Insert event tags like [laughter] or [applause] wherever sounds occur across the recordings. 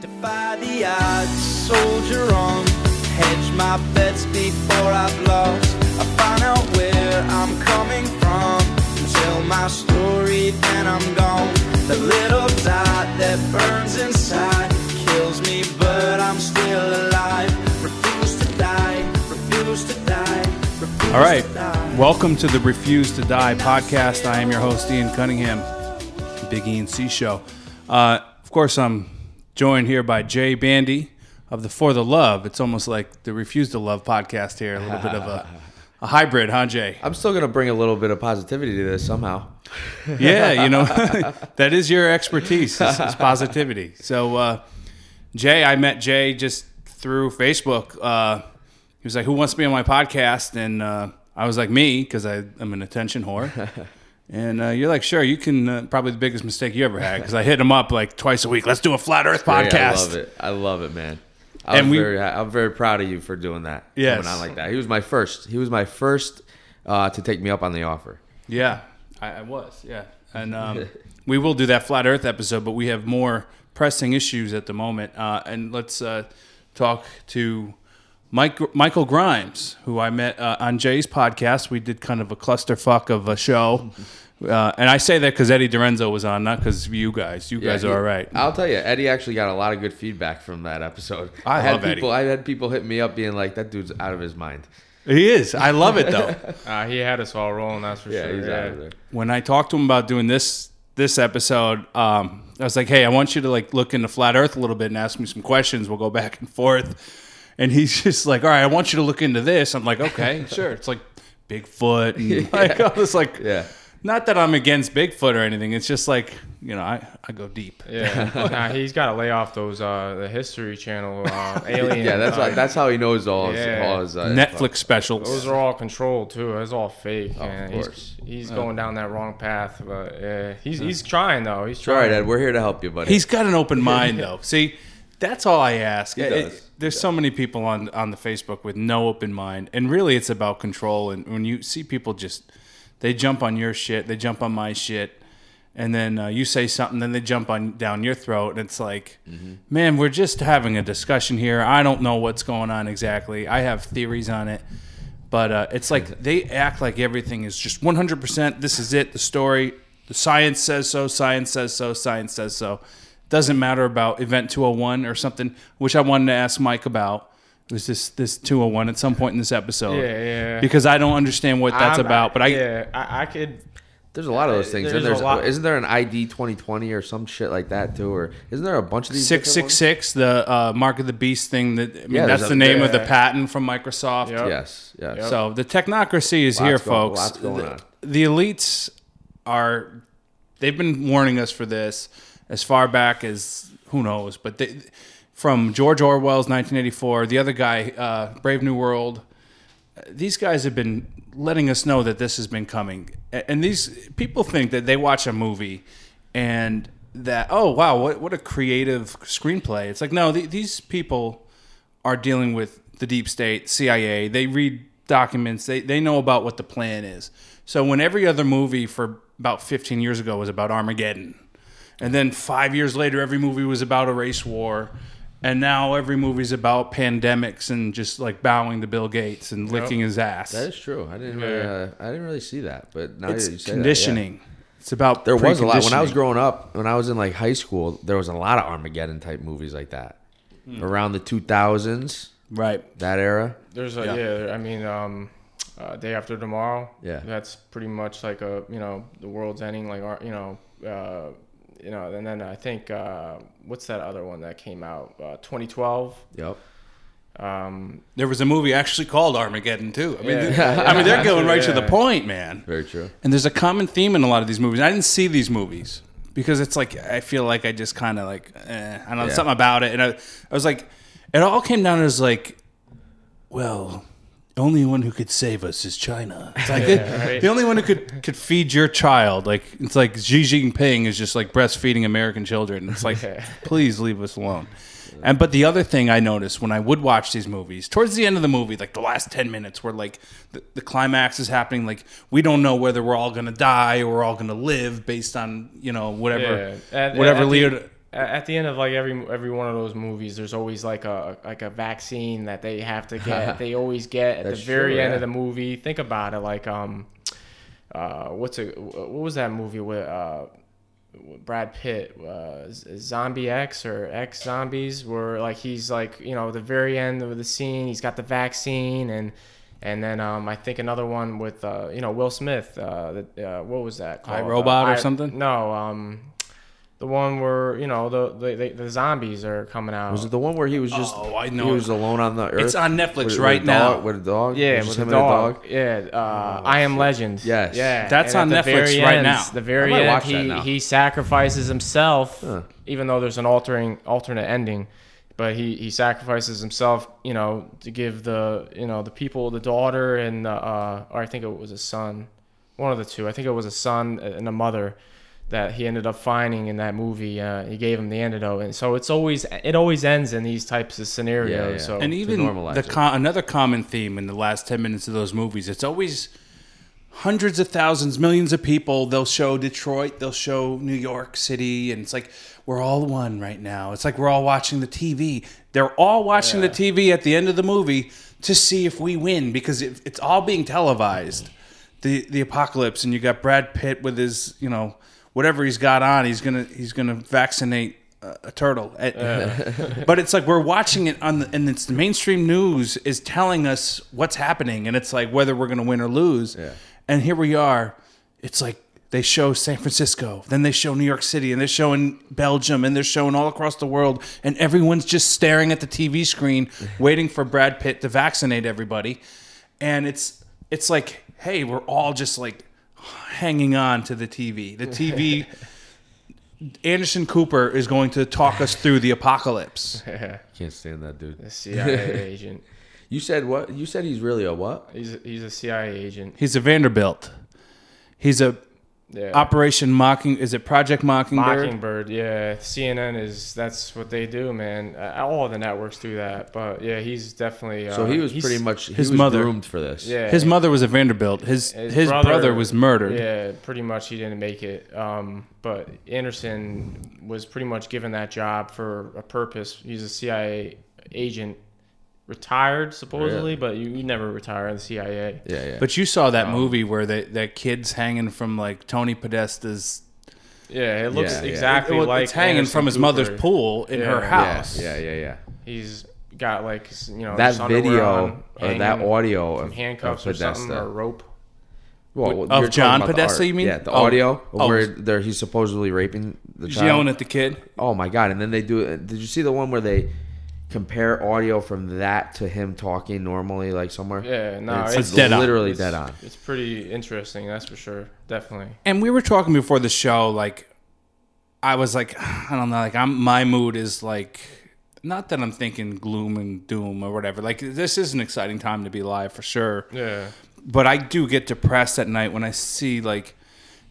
Defy the odds, soldier on. Hedge my bets before I've lost. I find out where I'm coming from. Tell my story, then I'm gone. The little dot that burns inside kills me, but I'm still alive. Refuse to die, refuse to die. Refuse All right. to die. Welcome to the Refuse to Die podcast. I am your host, Ian Cunningham, Big Ian C Show. Uh, of course, I'm joined here by Jay Bandy of the For the Love. It's almost like the Refuse to Love podcast here. A little bit of a, a hybrid, huh, Jay? I'm still gonna bring a little bit of positivity to this somehow. Yeah, you know, [laughs] [laughs] that is your expertise, is, is positivity. So, uh, Jay, I met Jay just through Facebook. Uh, he was like, "Who wants to be on my podcast?" And uh, I was like, "Me," because I'm an attention whore. [laughs] And uh, you're like, "Sure, you can." Uh, probably the biggest mistake you ever had because I hit him up like twice a week. Let's do a flat Earth podcast. I love it. I love it, man. I And was we- very, I'm very proud of you for doing that. Yes. coming on like that. He was my first. He was my first uh, to take me up on the offer. Yeah, I, I was. Yeah, and um, we will do that flat Earth episode, but we have more pressing issues at the moment. Uh, and let's uh, talk to Mike Michael Grimes, who I met uh, on Jay's podcast. We did kind of a clusterfuck of a show. Uh, and I say that because Eddie Dorenzo was on, not because you guys. You guys he- are all right. I'll tell you, Eddie actually got a lot of good feedback from that episode. I had love Eddie. people. I had people hit me up being like, "That dude's out of his mind." He is. I love it though. [laughs] Uh, he had us all rolling, that's for Yeah, sure. he's yeah. out of there. when I talked to him about doing this this episode, um, I was like, "Hey, I want you to like look into flat Earth a little bit and ask me some questions. We'll go back and forth." And he's [laughs] just like, "All right, I want you to look into this." I'm like, "Okay, [laughs] sure." It's like Bigfoot and like all this like Yeah. Not that I'm against Bigfoot or anything. It's just like you know, I, I go deep. Yeah, [laughs] nah, he's got to lay off those uh, the History Channel uh, [laughs] alien. Yeah, that's uh, why, that's how he knows all his, Yeah. all his uh, Netflix specials. Those are all controlled too. It's all fake. and course. He's, he's going down that wrong path, but yeah, he's he's trying though. He's trying. right, Ed, we're here to help you, buddy. He's got an open mind, [laughs] though. See, that's all I ask. It- does. there's so many people on on the Facebook with no open mind, and really, it's about control. And when you see people just, they jump on your shit, they jump on my shit, and then uh, you say something, then they jump on down your throat, and it's like, man, we're just having a discussion here. I don't know what's going on exactly. I have theories on it. But uh, it's like they act like everything is just 100%. This is it. The story. The science says so. Science says so. Science says so. Doesn't matter about Event 201 or something, which I wanted to ask Mike about. It was this this 201 at some point in this episode? Yeah, yeah. Because I don't understand what that's I'm- about. But I yeah, I, I could. There's a lot of those things. There's There's, a lot- Isn't there an ID 2020 or some shit like that too? Or isn't there a bunch of these? six different six six the uh, mark of the beast thing. That I mean, Yeah, that's the a- name of the patent from Microsoft. Yep. ones? Yes. Yes. So the technocracy is Lots here, go- folks. lots going the, on. the elites are they've been warning us for this as far back as who knows, but they, from George Orwell's 1984, the other guy, uh, Brave New World, these guys have been letting us know that this has been coming. And these people think that they watch a movie and that oh wow what what a creative screenplay. It's like no, th- these people are dealing with the deep state, CIA. They read documents. They they know about what the plan is. So when every other movie for about 15 years ago was about Armageddon, and then five years later every movie was about a race war, and now every movie's about pandemics and just like bowing to Bill Gates and licking his ass. That is true. I didn't really, uh, I didn't really see that, but now it's that you say conditioning. It's about There was a lot when I was preconditioning. growing up. When I was in like high school, there was a lot of Armageddon type movies like that. Hmm. Around the 2000s, Right. that era. There's a Yeah. yeah. I mean, um, uh, day after tomorrow. Yeah. That's pretty much like a you know the world's ending. Like our you know. Uh, you know, and then I think uh, what's that other one that came out? Uh, 2012. Yep. Um, There was a movie actually called Armageddon too. I mean, Yeah. th- I mean they're going right to the point, man. Very true. And there's a common theme in a lot of these movies. I didn't see these movies because it's like I feel like I just kind of like eh, I don't know Yeah. something about it, and I, I was like, it all came down as like, well, the only one who could save us is China. It's like [laughs] right. the only one who could could feed your child. Like it's like Xi Jinping is just like breastfeeding American children. It's like please leave us alone. And but the other thing I noticed when I would watch these movies, towards the end of the movie, like the last ten minutes, where like the, the climax is happening, like we don't know whether we're all gonna die or we're all gonna live based on you know whatever Yeah. At- whatever at the- Leo, at the end of like every every one of those movies, there's always like a like a vaccine that they have to get. [laughs] they always get at the very true, end yeah. of the movie. Think about it, like um, uh, what's it? What was that movie with uh, Brad Pitt? Uh, Zombie X or X Zombies, where like he's like you know the very end of the scene, he's got the vaccine and. And then um, I think another one with uh, you know Will Smith. Uh, the, uh, what was that called? iRobot Uh, or I- something? No, um, the one where you know the the, the, the zombies are coming out. Was it the one where he was just Oh, I know. he was alone on the earth? It's on Netflix With- with right a now. dog- With a dog? Yeah, It was with just the him and dog. Yeah, uh, I Am Legend. Yes. Yeah, That's and on Netflix right end- now. The very I might end, watch he he sacrifices himself, Huh. even though there's an altering alternate ending. But he, he sacrifices himself, you know, to give the you know the people the daughter and the, uh, or I think it was a son, one of the two. I think it was a son and a mother that he ended up finding in that movie. Uh, he gave him the antidote, and so it's always it always ends in these types of scenarios. Yeah, yeah. So and even normalize the com- another common theme in the last 10 minutes of those movies it's always hundreds of thousands millions of people they'll show detroit they'll show new york city and it's like we're all one right now it's like we're all watching the tv they're all watching the tv at the end of the movie to see if we win because it, it's all being televised the the apocalypse and you got brad pitt with his you know whatever he's got on he's gonna he's gonna vaccinate a, a turtle. Eh, at- [laughs] but it's like we're watching it on the and it's the mainstream news is telling us what's happening and it's like whether we're to win or lose. Yeah. and here we are. It's like they show San Francisco then they show New York City and they're showing Belgium and they're showing all across the world and everyone's just staring at the TV screen [laughs] waiting for Brad Pitt to vaccinate everybody. And it's it's like hey we're all just like hanging on to the TV the TV [laughs] Anderson Cooper is going to talk us through the apocalypse [laughs] Can't stand that dude. the CIA [laughs] agent. You said what? You said he's really a what? He's a, he's a CIA agent. He's a Vanderbilt. He's a Yeah. Operation Mocking. Is it Project Mockingbird? Mockingbird, yeah. CNN is that's what they do, man. Uh, all of the networks do that, but yeah, he's definitely. Uh, So he was pretty much he his was mother- groomed for this. Yeah, His mother was a Vanderbilt. His his, brother, was murdered. Yeah, pretty much he didn't make it. Um, but Anderson was pretty much given that job for a purpose. He's a CIA agent, retired supposedly, Really? but you, you never retire in the CIA. yeah, yeah. But you saw that um, movie where they, that kid's hanging from like Tony Podesta's. Yeah, it looks Yeah, yeah. exactly Well, like it's hanging Anderson from his Cooper. mother's pool in her house. yeah, yeah, yeah, yeah. He's got like you know That video on, or that audio from of, handcuffs of or something or rope. Well, Of you're John Podesta, you mean? Yeah, the Oh. audio Oh. where there he's supposedly raping the He's yelling at the kid. Oh my god! And then they do. Did you see the one where they compare audio from that to him talking normally, like somewhere? Yeah, no, it's, It's dead literally it's- dead on. It's pretty interesting, that's for sure. Definitely. And we were talking before the show, like I was like, [sighs] I don't know, like I'm my mood is like not that I'm thinking gloom and doom or whatever. Like this is an exciting time to be alive for sure. Yeah. But I do get depressed at night when I see like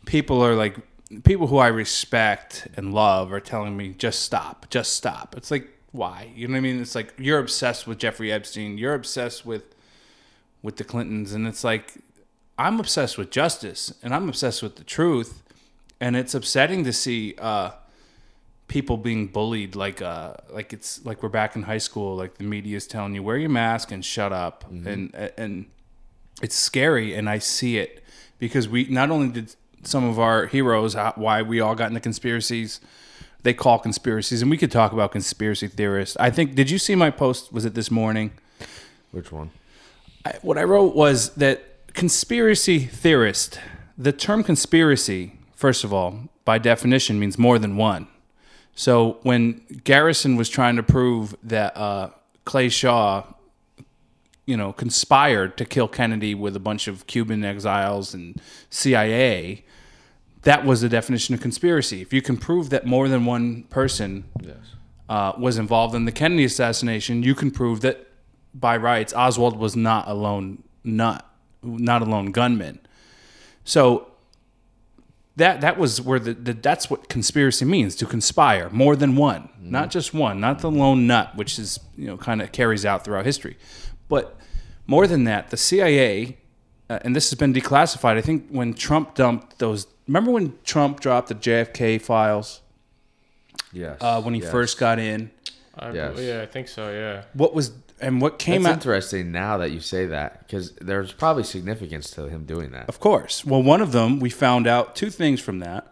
people are like people who I respect and love are telling me just stop, just stop. It's like why? You know what I mean? It's like you're obsessed with Jeffrey Epstein. You're obsessed with with the Clintons and it's like I'm obsessed with justice and I'm obsessed with the truth and it's upsetting to see uh people being bullied like uh like it's like we're back in high school like the media is telling you wear your mask and shut up and and it's scary and I see it because we not only did some of our heroes why we all got into conspiracies they call conspiracies and we could talk about conspiracy theorists I think did you see my post was it this morning Which one? I, what I wrote was that conspiracy theorist, the term conspiracy, first of all, by definition, means more than one. So when Garrison was trying to prove that uh, Clay Shaw, you know, conspired to kill Kennedy with a bunch of Cuban exiles and CIA, that was the definition of conspiracy. If you can prove that more than one person Yes. uh, was involved in the Kennedy assassination, you can prove that by rights Oswald was not a lone nut, not a lone gunman. So that that was where the, the that's what conspiracy means to conspire more than one, not just one, not the lone nut, which is you know kind of carries out throughout history, but more than that, the CIA. Uh, and this has been declassified. I think when Trump dumped those. Remember when Trump dropped the JFK files? Yes. uh, when he yes. first got in. I, Yes. Yeah, I think so. Yeah. What was and what came That's out? interesting now that you say that because there's probably significance to him doing that. Of course. Well, one of them we found out two things from that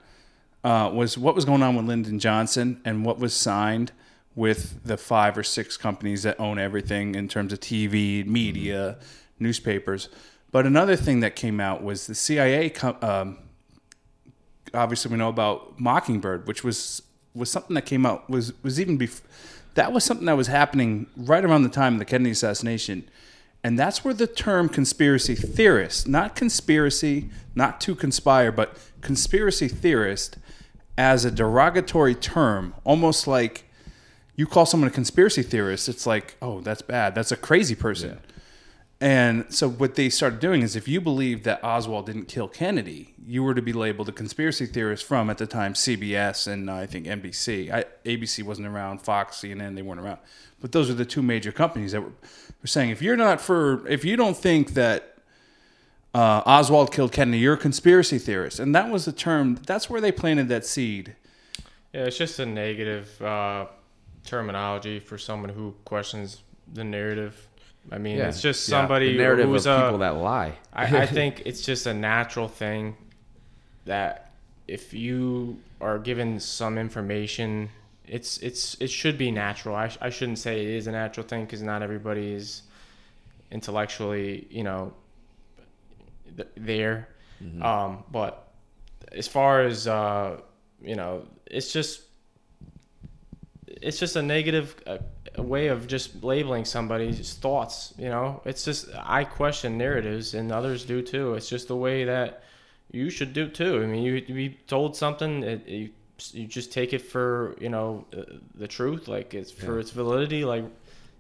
uh, was what was going on with Lyndon Johnson and what was signed with the five or six companies that own everything in terms of TV, media, newspapers. But another thing that came out was the CIA. co- Um, obviously, we know about Mockingbird, which was was something that came out was was even before. That was something that was happening right around the time of the Kennedy assassination. And that's where the term conspiracy theorist, not conspiracy, not to conspire, but conspiracy theorist as a derogatory term, almost like you call someone a conspiracy theorist, it's like, oh, that's bad. That's a crazy person. And so what they started doing is if you believe that Oswald didn't kill Kennedy, you were to be labeled a conspiracy theorist from at the time CBS and uh, I think NBC. I, ABC wasn't around, Fox, CNN, they weren't around. But those are the two major companies that were, were saying if you're not for if you don't think that uh, Oswald killed Kennedy, you're a conspiracy theorist. And that was the term. That's where they planted that seed. Yeah, it's just a negative uh, terminology for someone who questions the narrative. I mean, it's just Yeah, somebody the narrative who's of people that lie. I, I [laughs] think it's just a natural thing that if you are given some information, it's it's it should be natural. I, sh- I shouldn't say it is a natural thing because not everybody is intellectually, you know, th- there. Um, but as far as uh, you know, it's just it's just a negative uh, a way of just labeling somebody's thoughts. You know, it's just I question narratives, and others do too. It's just the way that you should do too. I mean, you you be told something, it, you you just take it for you know uh, the truth, like it's for its validity. Like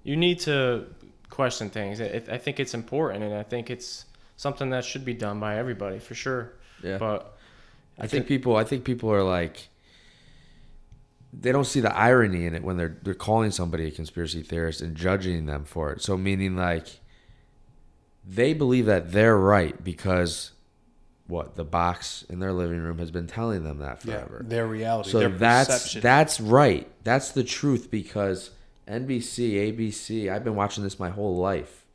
you need to question things. It, I think it's important, and I think it's something that should be done by everybody for sure. Yeah. But I think people. I think people are like. They don't see the irony in it when they're they're calling somebody a conspiracy theorist and judging them for it. So meaning like. They believe that they're right because, what the box in their living room has been telling them that forever. their reality, So their that's perception. that's right. That's the truth because NBC, ABC, I've been watching this my whole life.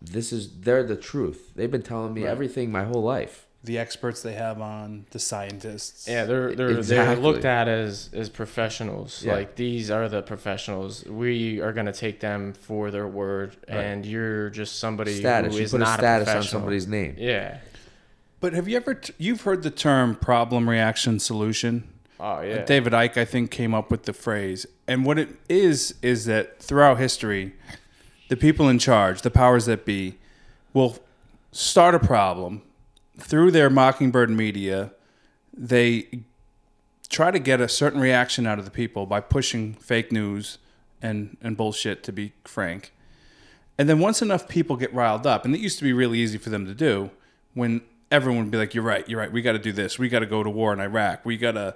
This is they're the truth. They've been telling me everything my whole life. The experts they have on, the scientists. Yeah, they're they're they're looked at as as professionals. Yeah. Like these are the professionals. We are gonna take them for their word, and you're just somebody Status. who You is put a not status on professional. somebody's name. Yeah. But have you ever t- you've heard the term problem reaction solution? Oh yeah. David Icke I think, came up with the phrase. And what it is, is that throughout history, the people in charge, the powers that be, will start a problem through their mockingbird media. They try to get a certain reaction out of the people by pushing fake news and, and bullshit, to be frank. And then once enough people get riled up, and it used to be really easy for them to do, when everyone would be like, "You're right, you're right. We got to do this. We got to go to war in Iraq. We got to,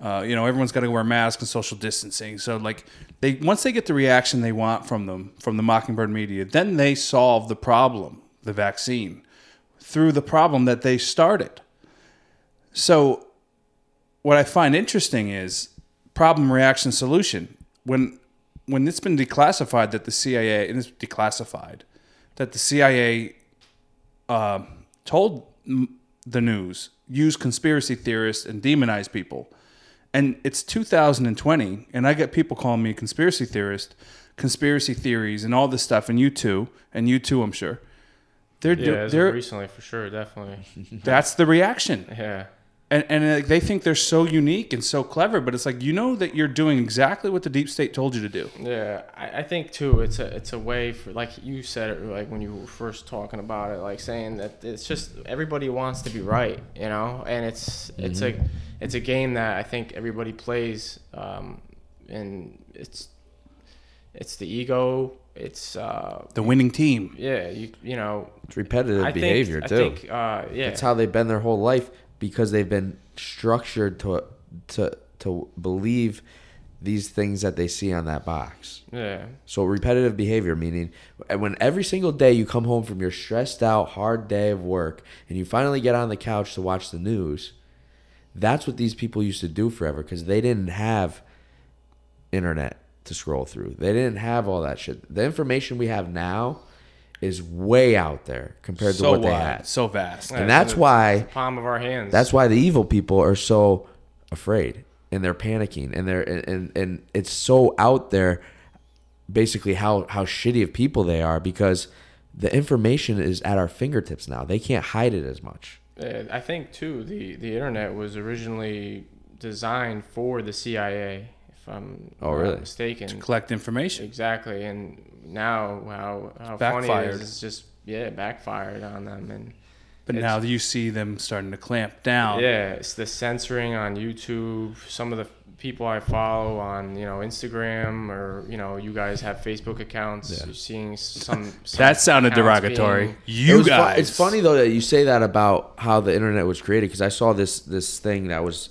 uh, you know, everyone's got to wear masks and social distancing." So like, they once they get the reaction they want from them from the Mockingbird media, then they solve the problem, the vaccine, through the problem that they started. So, what I find interesting is problem reaction solution. When when it's been declassified that the CIA and it's declassified that the CIA uh, told the news use conspiracy theorists and demonize people, and it's 2020, and I get people calling me a conspiracy theorist, conspiracy theories, and all this stuff, and you too, and you too, I'm sure. They're, yeah, they're recently for sure, definitely. [laughs] that's the reaction Yeah. and and they think they're so unique and so clever, but it's like you know that you're doing exactly what the deep state told you to do. Yeah, I, I think too. It's a it's a way for like you said it like when you were first talking about it, like saying that it's just everybody wants to be right, you know, and it's it's a it's a game that I think everybody plays, um, and it's it's the ego. It's uh, The winning team. yeah, you you know. It's repetitive I behavior think, too. I think uh, yeah, That's how they've been their whole life because they've been structured to to to believe these things that they see on that box. yeah. So repetitive behavior meaning when every single day you come home from your stressed out hard day of work and you finally get on the couch to watch the news, that's what these people used to do forever because they didn't have internet to scroll through. They didn't have all that shit. The information we have now is way out there compared to so what they had. so vast. And that's why palm of our hands. that's why the evil people are so afraid and they're panicking and they're and, and, and it's so out there basically how how shitty of people they are because the information is at our fingertips now. They can't hide it as much. Uh, I think too the the internet was originally designed for the CIA, if I'm Oh, not really? mistaken. collect information. Exactly, and now how how funny it backfired. is, it's just yeah it backfired on them, and But now you see them starting to clamp down. yeah, it's the censoring on YouTube. Some of the people I follow on you know Instagram or you know you guys have Facebook accounts. Yeah. You're seeing some. [laughs] some That sounded derogatory. being- you It was fu- guys. it's funny though that you say that about how the internet was created because I saw this this thing that was,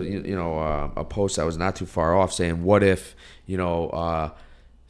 you you know, uh, a post that was not too far off saying, "What if you know." Uh,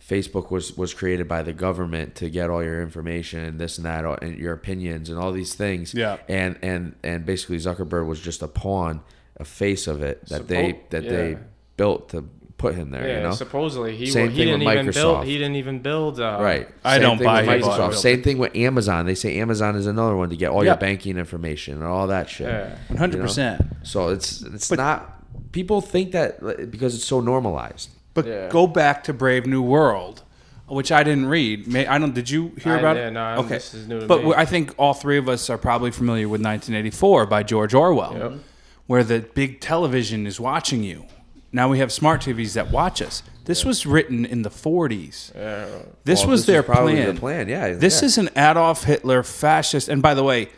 Facebook was, was created by the government to get all your information and this and that and your opinions and all these things. Yeah. And and and basically Zuckerberg was just a pawn, a face of it that they that they built to put him there. Yeah, you know. supposedly he Same he thing didn't with even build he didn't even build uh, Right. I Same don't thing buy with it. Microsoft. But- Same thing with Amazon. They say Amazon is another one to get all Yeah. your banking information and all that shit. Yeah. One hundred percent. So it's it's But- not people think that like, because it's so normalized. But Yeah. go back to Brave New World, which I didn't read. May, I don't. Did you hear I- about yeah, it? no, I'm- okay. this is new to but me. we- I think all three of us are probably familiar with 1984 by George Orwell, Yep. where the big television is watching you. Now we have smart TVs that watch us. This was written in the 40s. Yeah. This Well, was this their probably plan. their plan. Yeah. This yeah. is an Adolf Hitler fascist. And by the way,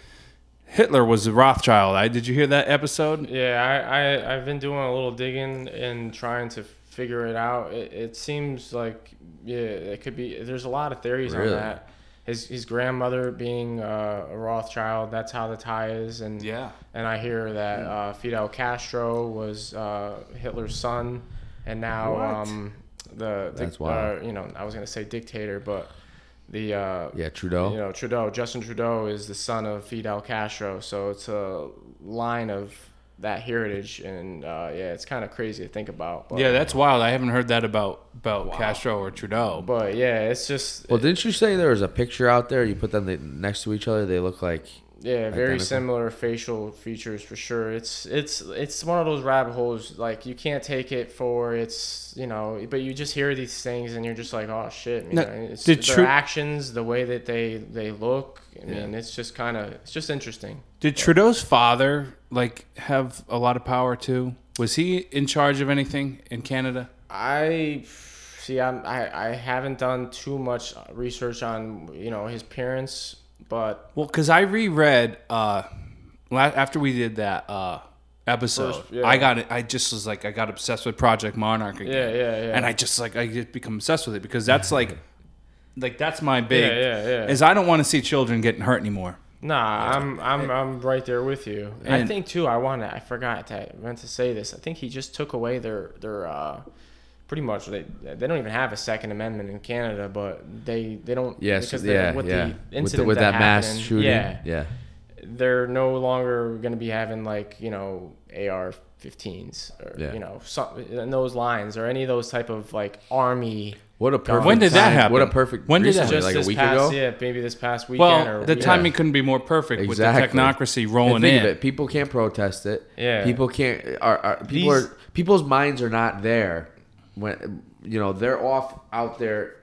Hitler was a Rothschild. I, did you hear that episode? Yeah, I, I I've been doing a little digging and trying to figure it out. It, it seems like yeah, it could be. There's a lot of theories Really? on that. His his grandmother being uh, a Rothschild. That's how the tie is. And Yeah. and I hear that uh, Fidel Castro was uh, Hitler's son, and now um, the, the That's wild. uh, you know I was gonna say dictator, but the uh, yeah Trudeau. you know, Trudeau, Justin Trudeau is the son of Fidel Castro, so it's a line of that heritage, and uh, yeah, it's kind of crazy to think about. But, Yeah, that's wild. I haven't heard that about about Castro or Trudeau. But yeah, it's just well, didn't you say there was a picture out there? You put them next to each other. They look like yeah, very identical. similar facial features for sure. It's it's it's one of those rabbit holes like you can't take it for it's you know, but you just hear these things and you're just like, oh shit, Now, know, it's did their Tru- actions, the way that they they look. I Yeah. mean, it's just kind of it's just interesting. Did Trudeau's father like have a lot of power too? Was he in charge of anything in Canada? I see. I'm, I I haven't done too much research on you know his parents, but Well, because I reread uh, after we did that uh, episode, First, yeah. I got it. I just was like, I got obsessed with Project Monarch again. yeah, yeah, yeah. and I just like I just become obsessed with it because that's like, [laughs] like that's my big. Yeah, yeah, yeah. Is I don't want to see children getting hurt anymore. Nah, I'm I'm I'm right there with you. I think too. I want to. I forgot to I meant to say this. I think he just took away their their uh, pretty much they they don't even have a Second Amendment in Canada, but they they don't. yes, because yeah, with yeah. the with the, with that, mass happened, shooting. Yeah, yeah. they're no longer going to be having like you know AR-15s or Yeah. you know some, in those lines or any of those type of like army. What a perfect. When did that time- happen? What a perfect. When did that Just like this a week past, ago. yeah, maybe this past weekend. Well, or, the yeah. timing couldn't be more perfect Exactly. with the technocracy rolling think in. of it. People can't protest it. Yeah. People can't. Are, are people These- are people's minds are not there when you know they're off out there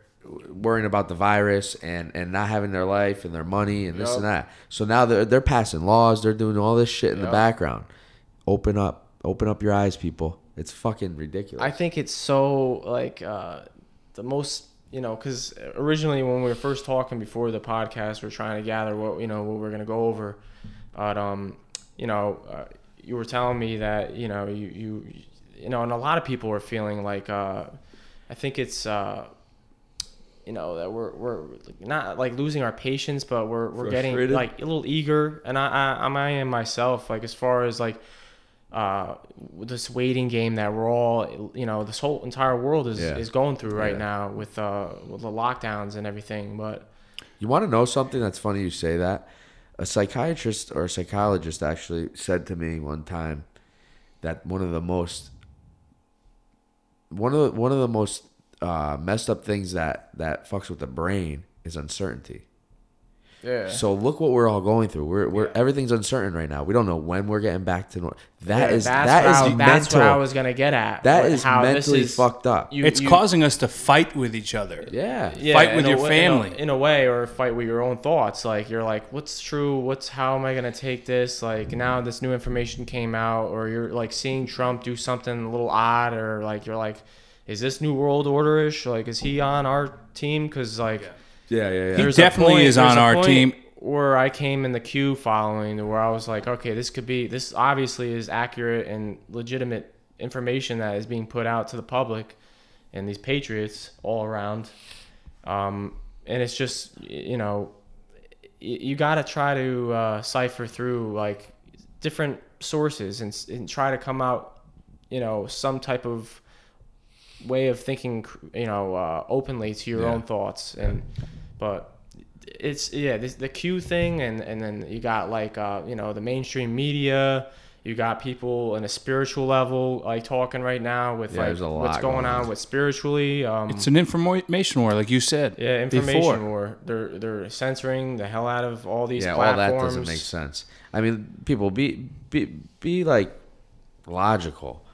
worrying about the virus and and not having their life and their money and this and that. So now they're they're passing laws. They're doing all this shit in the background. Open up, open up your eyes, people. It's fucking ridiculous. I think it's so like uh, the most you know because originally when we were first talking before the podcast, we are trying to gather what you know what we're gonna go over, but um you know uh, you were telling me that you know you you you know and a lot of people were feeling like uh, I think it's. Uh, you know that we're we're not like losing our patience, but we're we're getting like a little eager, and I I, I'm- I am myself like as far as like uh, this waiting game that we're all, you know, this whole entire world is, Yeah. is going through right Yeah. now with, uh, with the lockdowns and everything. But You want to know something that's funny you say that? A psychiatrist or a psychologist actually said to me one time that one of the most one of the one of the most uh, messed up things that that fucks with the brain is uncertainty. Yeah. So look what we're all going through. We're, we're everything's uncertain right now. We don't know when we're getting back to normal. That Yeah, is that's that what is I, mental. That's what I was gonna get at. that what- is how this mentally is- fucked up. you- It's you- causing us to fight with each other. yeah. yeah, fight with your way- in a- family. in a, way, or fight with your own thoughts. Like you're like, what's true? What's how am I gonna take this? Like now this new information came out, or you're like seeing Trump do something a little odd, or like you're like, is this new world order-ish? Like is he on our team? Because like. Yeah, yeah, yeah. He there's definitely point- is on our point team. Where I came in the Q following, where I was like, okay, this could be, this obviously is accurate and legitimate information that is being put out to the public and these patriots all around. Um, and it's just, you know, you got to try to uh, cipher through like different sources and, and try to come out, you know, some type of way of thinking, you know, uh, openly to your Yeah. own thoughts. And, but it's, yeah, this, the Q thing. And, and then you got like, uh, you know, the mainstream media. You got people on a spiritual level like talking right now with Yeah, like there's a what's going, going on on. with spiritually. Um, It's an information war, like you said. yeah, information before. war. They're they're censoring the hell out of all these yeah, all that doesn't make sense. I mean, people be be be like logical.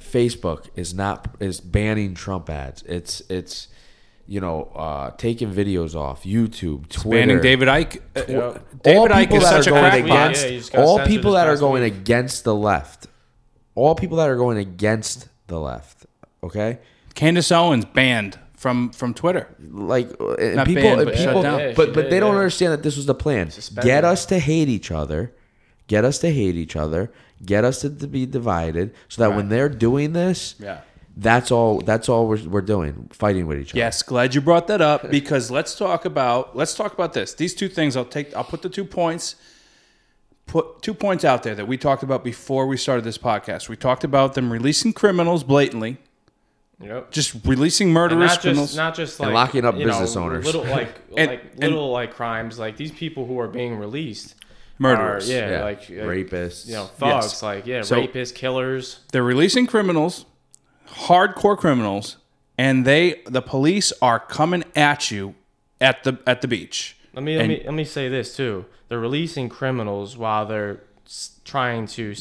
Facebook is not is banning Trump ads. It's it's you know uh, taking videos off YouTube, Twitter. Banning David Icke. uh, Yeah. all David Icke people is that such are a going against Yeah, you just got all people that are going week. against the left. All people that are going against the left. Okay, Candace Owens banned from from Twitter. like uh, and Not people, banned, and but people. Yeah, but but did, they don't yeah. understand that this was the plan. Suspended. Get us to hate each other, get us to hate each other, get us to, to be divided, so that when they're doing this, Yeah. That's all. That's all we're, we're doing, fighting with each other. Yes, glad you brought that up because let's talk about let's talk about this. These two things I'll take I'll put the two points put two points out there that we talked about before we started this podcast. We talked about them releasing criminals blatantly, Yep. just releasing murderers, not criminals. just not just And locking up you know, business owners. little like [laughs] And- like and- little like crimes like these people who are being released Murderers. are, yeah, Yeah. like, like Rapists. you know thugs Yes. like yeah So- rapists killers They're releasing criminals, hardcore criminals, and they the police are coming at you at the at the beach. Let me, let And- me let me say this too. They're releasing criminals while they're trying to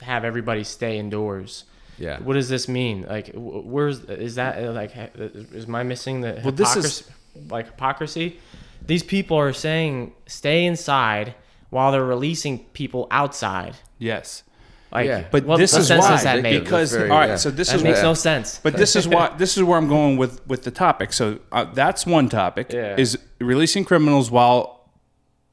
have everybody stay indoors. Yeah. What does this mean? Like, where's is that? uh, Like, is my missing the Well, this is- like hypocrisy. These people are saying stay inside while they're releasing people outside. Yes. Like, Yeah. But what, this what is sense why does that make? because very- all right, yeah. so this that is makes what- no sense. But this is why this is where I'm going with with the topic. So uh, that's one topic Yeah. is releasing criminals while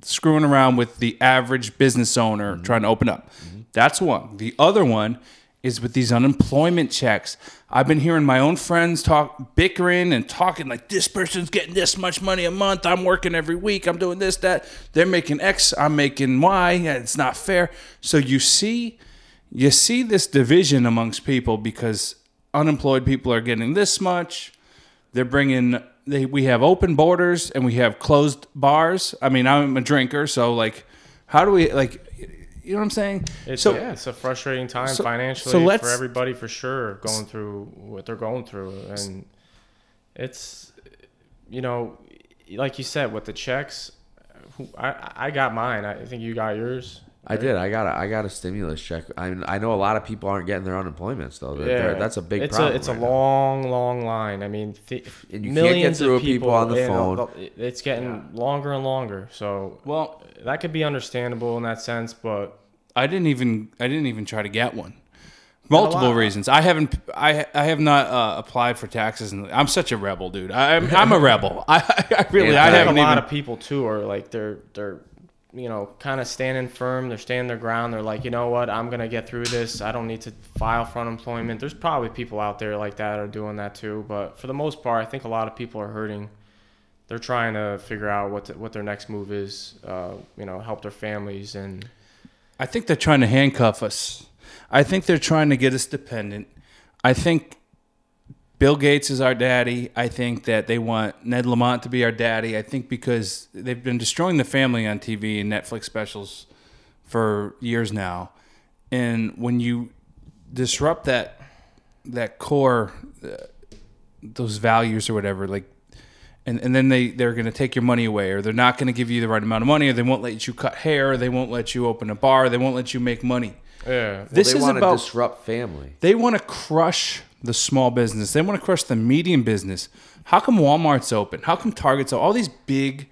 screwing around with the average business owner Mm-hmm. trying to open up. That's one. The other one is with these unemployment checks. I've been hearing my own friends talk bickering and talking like this person's getting this much money a month. I'm working every week. I'm doing this that. They're making X, I'm making Y. It's not fair. So you see you see this division amongst people because unemployed people are getting this much. They're bringing they we have open borders and we have closed bars. I mean, I'm a drinker, so like, how do we like? You know what I'm saying? It's, so yeah, it's a frustrating time so- financially so for everybody for sure going through what they're going through and it's you know like you said with the checks I, I got mine I think you got yours I did. I got a, I got a stimulus check. I mean, I know a lot of people aren't getting their unemployments though. They're- they're- that's a big it's problem. a it's right a now. long long line I mean th- And you can't get millions through of with people on the you know, phone. it's getting longer and longer so well, that could be understandable in that sense but I didn't even I didn't even try to get one. Multiple reasons. I haven't. I I have not uh, applied for taxes, and I'm such a rebel, dude. I, I'm I'm a rebel. [laughs] I, I really. Yeah, I I haven't a lot even. of people too are like they're they're you know kind of standing firm they're standing their ground they're like you know what i'm gonna get through this i don't need to file for unemployment there's probably people out there like that are doing that too but for the most part i think a lot of people are hurting they're trying to figure out what to, what their next move is uh, you know help their families and I think they're trying to handcuff us. I think they're trying to get us dependent. I think Bill Gates is our daddy. I think that they want Ned Lamont to be our daddy. I think because they've been destroying the family on TV and Netflix specials for years now. And when you disrupt that that core uh, those values or whatever like and, and then they they're going to take your money away or they're not going to give you the right amount of money or they won't let you cut hair or they won't let you open a bar they won't let you make money Yeah. this they is about disrupt family. they want to crush the small business they want to crush the medium business how come walmart's open how come target's open? all these big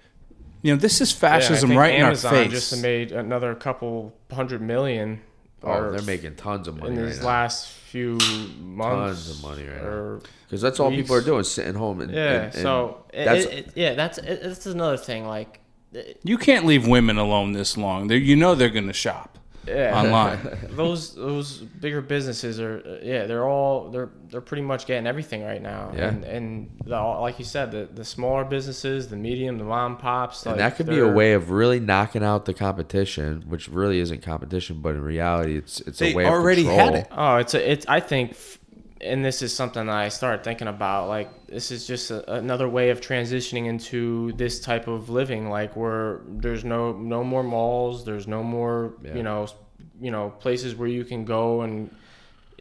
you know this is Yeah, I fascism think right Amazon in our face just made another couple hundred million. Oh, or they're making tons of money in right these now. last few months. Tons of money right now. Because that's all people are doing, sitting home. And, Yeah. and- and so that's it, it- yeah, that's it, this is another thing. Like, it- you can't leave women alone this long they you know they're going to shop yeah, online [laughs] those those bigger businesses are yeah they're all they're they're pretty much getting everything right now. Yeah. And and the, like you said, the the smaller businesses, the medium, the mom and pops. and like, that could be a way of really knocking out the competition, which really isn't competition, but in reality, it's it's They a way already of had it. Oh, it's a, it's. I think, f- and this is something that I started thinking about. Like, this is just a, another way of transitioning into this type of living. Like, where there's no no more malls, there's no more Yeah. you know, you know, places where you can go and,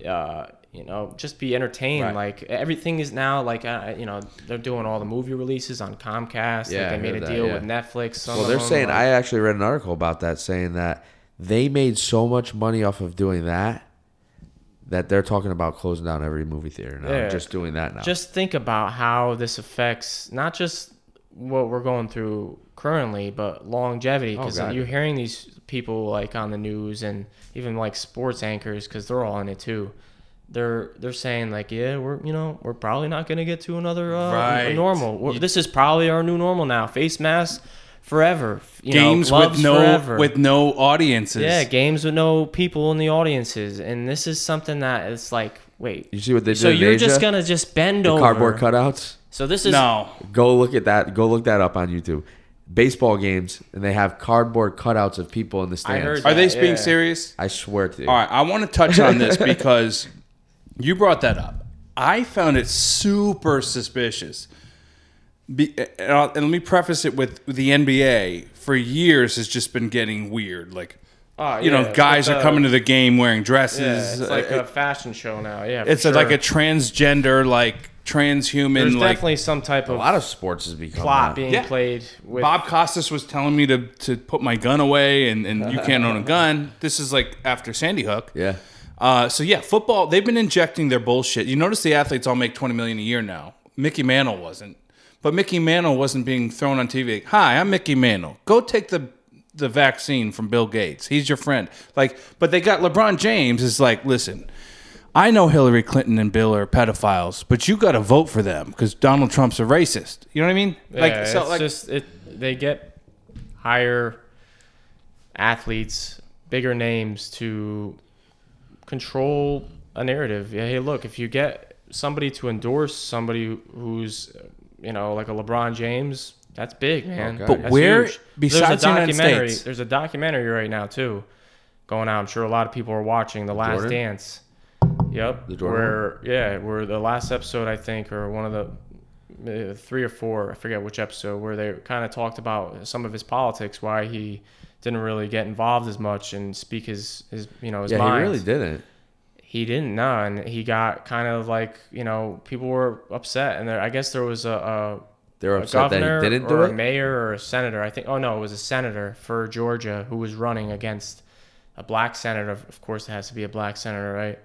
uh, you know, just be entertained. Right. Like everything is now like, uh, you know, they're doing all the movie releases on Comcast. Yeah, like, they made a that, deal yeah. with Netflix. Well, they're them, saying like- I actually read an article about that saying that they made so much money off of doing that that they're talking about closing down every movie theater now. Yeah. Just doing that now. just think about how this affects not just what we're going through currently, but longevity. Because God. you're hearing these people like on the news and even like sports anchors, because they're all in it too. They're they're saying like, yeah, we're you know we're probably not gonna get to another uh, Right. normal. You- this is probably our new normal now. Face masks forever. You know, games with no forever. with no audiences yeah, games with no people in the audiences, and this is something that it's like, wait. you see what they did So in you're Asia? just gonna just bend the over cardboard cutouts. So this is no Go look at that. Go look that up on YouTube. Baseball games, and they have cardboard cutouts of people in the I stands. heard are they that, being serious I swear to you. All right, I want to touch on this [laughs] because you brought that up. I found it super suspicious. Be, and, I'll, and let me preface it with the NBA for years has just been getting weird. Like, Oh, you yeah, know, guys with are the- coming to the game wearing dresses. Yeah, it's like Uh, a fashion show now. Yeah, for it's a, like a transgender, like transhuman, There's like definitely some type of a lot of sports has become plot that. being Yeah. played with. Bob Costas was telling me to, to put my gun away and, and you can't own a [laughs] gun. This is like after Sandy Hook. Yeah. Uh, so yeah, football. They've been injecting their bullshit. You notice the athletes all make twenty million a year now. Mickey Mantle wasn't, but Mickey Mantle wasn't being thrown on TV. Hi, I'm Mickey Mantle. Go take the the vaccine from Bill Gates. He's your friend. Like, but they got LeBron James is like, listen. I know Hillary Clinton and Bill are pedophiles, but you got to vote for them because Donald Trump's a racist. You know what I mean? yeah, like, so it's like, just it. They get higher athletes, bigger names to control a narrative. Yeah, hey, look, if you get somebody to endorse somebody who's, you know, like a LeBron James, that's big, man. Okay. But That's where- huge. besides there's the a United documentary, States- there's a documentary right now too, going out. I'm sure a lot of people are watching The Last Jordan? Dance. Yep. The Jordan where yeah, where the last episode I think, or one of the uh, three or four, I forget which episode, where they kind of talked about some of his politics, why he didn't really get involved as much and speak his his you know his Yeah, mind. he really didn't. He didn't know, and he got kind of like you know people were upset, and there I guess there was a, They were a, a upset that he didn't or do a mayor or a senator. I think oh no, it was a senator for Georgia who was running against a black senator. Of course, it has to be a black senator, right?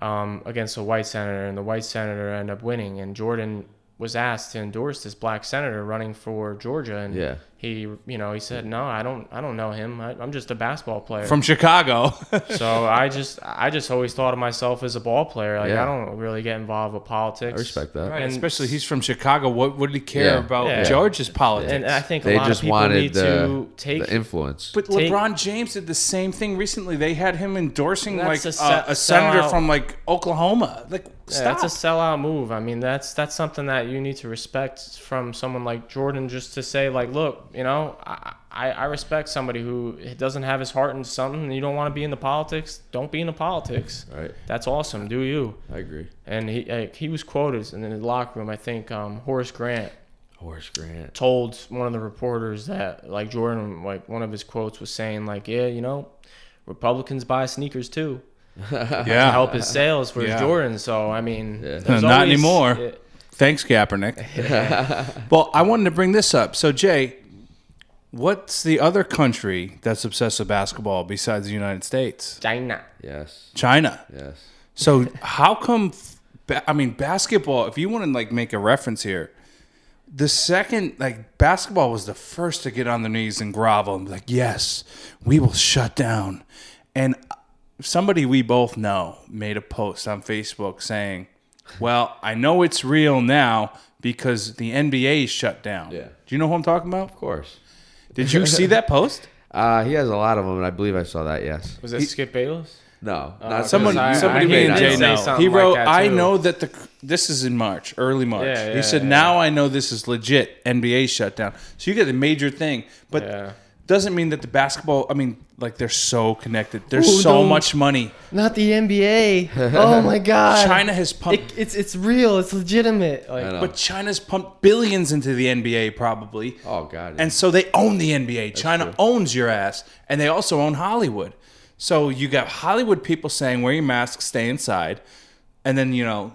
Um, against a white senator, and the white senator ended up winning. And Jordan was asked to endorse this black senator running for Georgia, and Yeah. He, you know, he said, "No, I don't, I don't know him. I, I'm just a basketball player." from Chicago. [laughs] so I just, I just always thought of myself as a ball player. Like Yeah. I don't really get involved with politics. I respect that. Right, And- especially he's from Chicago. What would he care Yeah. about Yeah. George's politics? And I think a They lot just of people wanted need the, to take the influence. but take- LeBron James did the same thing recently. They had him endorsing like a a, se- a senator from like Oklahoma. Like, Yeah, that's a sellout move. I mean, that's that's something that you need to respect from someone like Jordan. Just to say, like, look, you know, I I, I respect somebody who doesn't have his heart in something. And you don't want to be in the politics. Don't be in the politics. Right. That's awesome. Do you? I agree. And he uh, he was quoted in the locker room. I think um, Horace Grant Horace Grant. told one of the reporters that like Jordan, like one of his quotes was saying like, yeah, you know, Republicans buy sneakers too. [laughs] yeah. to help his sales for Yeah. his Jordans. So I mean, Yeah. Not always- anymore. it- Thanks, Kaepernick. [laughs] well, I wanted to bring this up. So, Jay, what's the other country that's obsessed with basketball besides the United States? China. Yes. China. Yes. So, how come? ba- I mean, basketball. If you want to like make a reference here, the second like basketball was the first to get on their knees and grovel and be like, "Yes, we will shut down." And uh, somebody we both know made a post on Facebook saying, "Well, I know it's real now because the NBA shut down." Yeah. Do you know who I'm talking about? Of course. Did you see that post? [laughs] Uh, he has a lot of them, and I believe I saw that. Yes. Was it Skip Bayless? No. Uh, not Someone, I- somebody I me hate. Jay Say know. something He like wrote, that, "I know that the this is in March, early March." Yeah, he said, yeah. "Now I know this is legit NBA shutdown." So you get a major thing, but Yeah. Doesn't mean that the basketball. I mean, like they're so connected. There's Ooh, so don't- much money. Not the NBA. oh my [laughs] God. China has pumped, It, it's it's real. It's legitimate. Like, I know. but China's pumped billions into the NBA probably. Oh God. And so they own the NBA. China true. owns your ass, and they also own Hollywood. So you got Hollywood people saying, "Wear your mask, stay inside," and then you know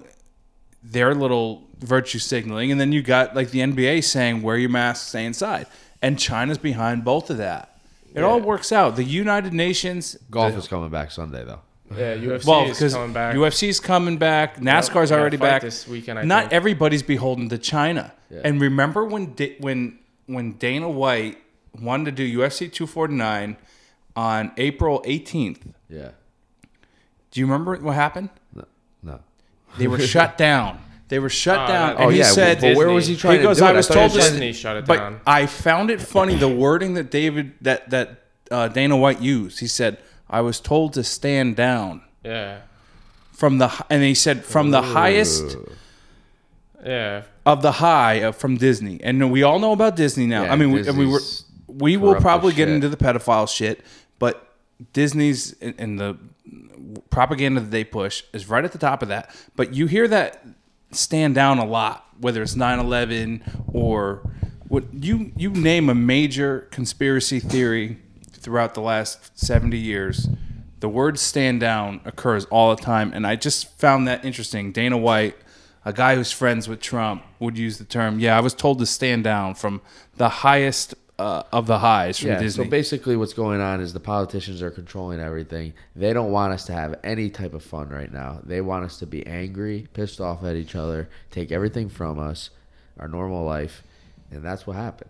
their little virtue signaling, and then you got like the NBA saying, "Wear your mask, stay inside," and China's behind both of that. It all works out. The United Nations Golf the- is coming back Sunday though. yeah, [laughs] UFC well is coming back. UFC's coming back, NASCAR's we gotta already back this weekend, I Not think. everybody's beholden to China. Yeah. And remember when when when Dana White wanted to do UFC 249 on April 18th? Yeah. Do you remember what happened? No. No. They were [laughs] shut down. They were shut Oh, down. and Oh he yeah. said, but where was he trying he goes, to do I it? was thought told he was Disney shut it but down. I found it funny the wording that David that that uh, Dana White used. He said, "I was told to stand down." yeah, From the and he said from the highest yeah. of the high of, from Disney, and we all know about Disney now. Yeah, I mean, we, and we were we will probably get into the pedophile shit, but Disney's and- and the propaganda that they push is right at the top of that. But you hear that stand down a lot, whether it's 9/11 or what you you name a major conspiracy theory throughout the last 70 years. The word stand down occurs all the time, and I just found that interesting. Dana White, a guy who's friends with Trump, would use the term, "Yeah, I was told to stand down from the highest uh, of the highs from Yeah. Disney." So basically, what's going on is the politicians are controlling everything. They don't want us to have any type of fun right now. They want us to be angry, pissed off at each other, take everything from us, our normal life, and that's what happened.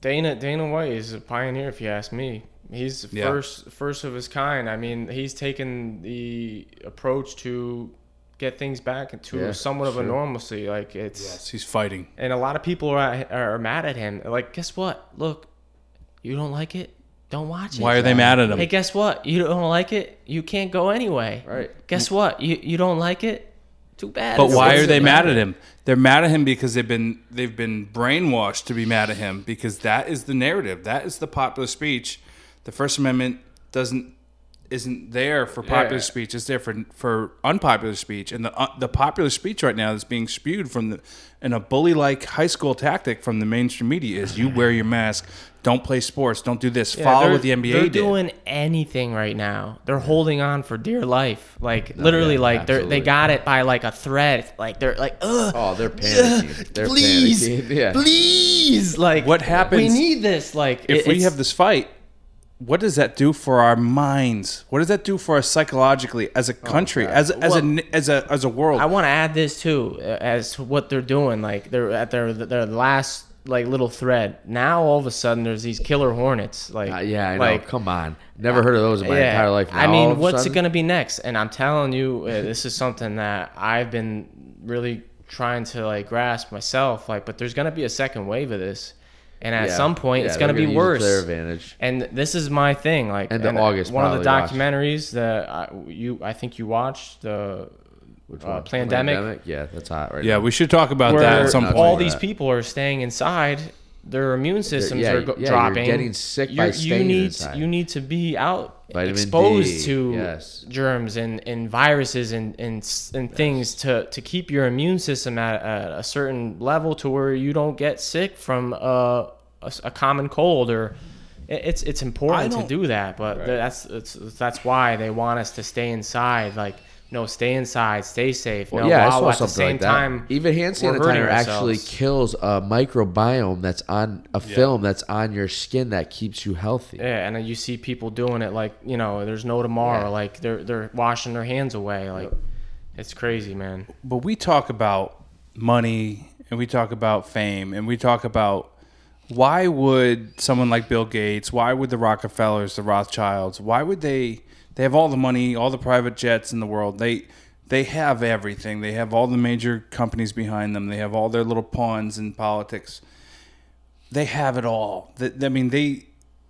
Dana Dana White is a pioneer, if you ask me. He's Yeah. first first of his kind. I mean, he's taken the approach to get things back into Yeah, somewhat of a normalcy. Like it's yes, he's fighting. and a lot of people are are mad at him. Like, guess what? Look, you don't like it, don't watch it. Why are they mad at him? Hey, guess what? You don't like it, you can't go anyway. Right. Guess what? You you don't like it. Too bad. But It's- why are they mad matter? at him? They're mad at him because they've been they've been brainwashed to be mad at him because that is the narrative. That is the popular speech. The First Amendment doesn't isn't there for popular Yeah. speech. It's there for for unpopular speech. And the uh, the popular speech right now that's being spewed from the in a bully like high school tactic from the mainstream media is you wear your mask, don't play sports, don't do this, Yeah, follow what the NBA They're did. doing anything right now. They're holding on for dear life. Like literally, yeah, like they're they got it by like a thread. Like they're like, ugh. Oh, they're panicking. They're please, panicking. [laughs] Yeah. please. Like What happens- We need this. Like if it- we have this fight, what does that do for our minds? What does that do for us psychologically as a country, God. as as Well- a as a as a world? I want to add this too, uh, as to what they're doing. Like they're at their their last like little thread. Now all of a sudden there's these killer hornets. Like Uh, yeah, I know. Like, Come on. Never heard of those in my entire life. I Now, all mean, what's sudden- it going to be next? And I'm telling you, uh, this is something that I've been really trying to like grasp myself. Like, but there's going to be a second wave of this, and at Yeah. some point, Yeah, it's going to be gonna worse. their advantage. And this is my thing. Like, End of and August, one of the probably watch. documentaries that I, you, I think you watched the Which uh. Pandemic? Yeah, that's hot right yeah, now. we should talk about where that at some point. all these that. people are staying inside. Their immune systems yeah, are go- yeah, you're getting sick by you need inside. you need to be out Vitamin exposed D, to yes. germs and, and viruses and and, and things to, to keep your immune system at, at a certain level to where you don't get sick from a a common cold or it's it's important to don't- that, but that's it's, that's why they want us to stay inside. Like, no, stay inside, stay safe. Well, no, yeah, I saw at the something same like that. time, Even hand sanitizer actually kills a microbiome that's on a film that's on your skin that keeps you healthy. Yeah, and then you see people doing it like you know, there's no tomorrow. Yeah. Like they're they're washing their hands away. Like it's crazy, man. but we talk about money and we talk about fame and we talk about why would someone like Bill Gates, why would the Rockefellers, the Rothschilds, why would they they have all the money, all the private jets in the world. They they have everything. They have all the major companies behind them. They have all their little pawns in politics. They have it all. I mean, they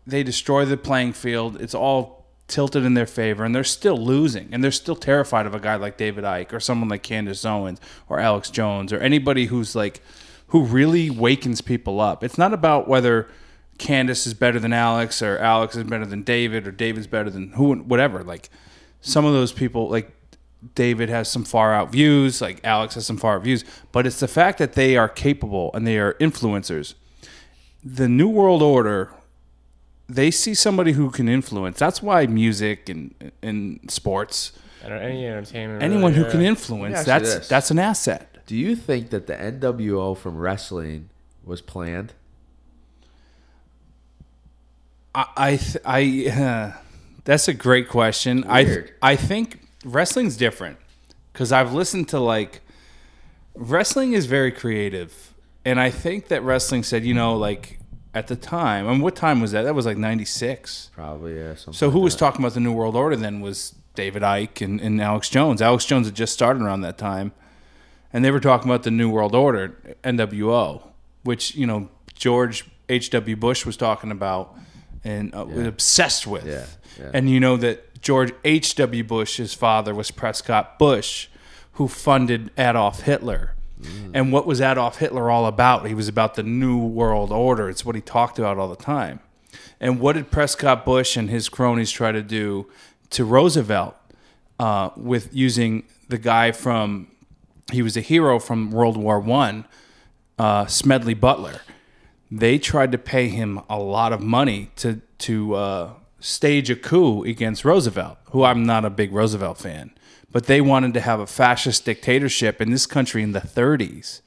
they destroy the playing field. It's all tilted in their favor, and they're still losing, and they're still terrified of a guy like David Icke or someone like Candace Owens or Alex Jones or anybody who's like who really wakens people up. It's not about whether Candace is better than Alex or Alex is better than David or David's better than who whatever. Like some of those people like David has some far out views, like Alex has some far out views, but it's the fact that they are capable and they are influencers. The New World Order, they see somebody who can influence. That's why music and and sports, And any entertainment, anyone really, who can influence, Let me ask you that's this. that's an asset. Do you think that the NWO from wrestling was planned? I I, I uh, [laughs] that's a great question. Weird. I I think wrestling's different because I've listened to like wrestling is very creative, and I think that wrestling said, you know, like at the time, I and what time was that? That was like '96. Probably, yeah. Something So who like was that. talking about the New World Order then was David Icke and, and Alex Jones. Alex Jones had just started around that time. And they were talking about the New World Order, NWO, which, you know, George H.W. Bush was talking about and uh, was obsessed with. Yeah, yeah. And you know that George H.W. Bush, his father, was Prescott Bush, who funded Adolf Hitler. Mm. And what was Adolf Hitler all about? He was about the New World Order. It's what he talked about all the time. And what did Prescott Bush and his cronies try to do to Roosevelt uh, with using the guy from, he was a hero from World War One, uh, Smedley Butler. They tried to pay him a lot of money to to uh, stage a coup against Roosevelt, who I'm not a big Roosevelt fan, but they wanted to have a fascist dictatorship in this country in the 30s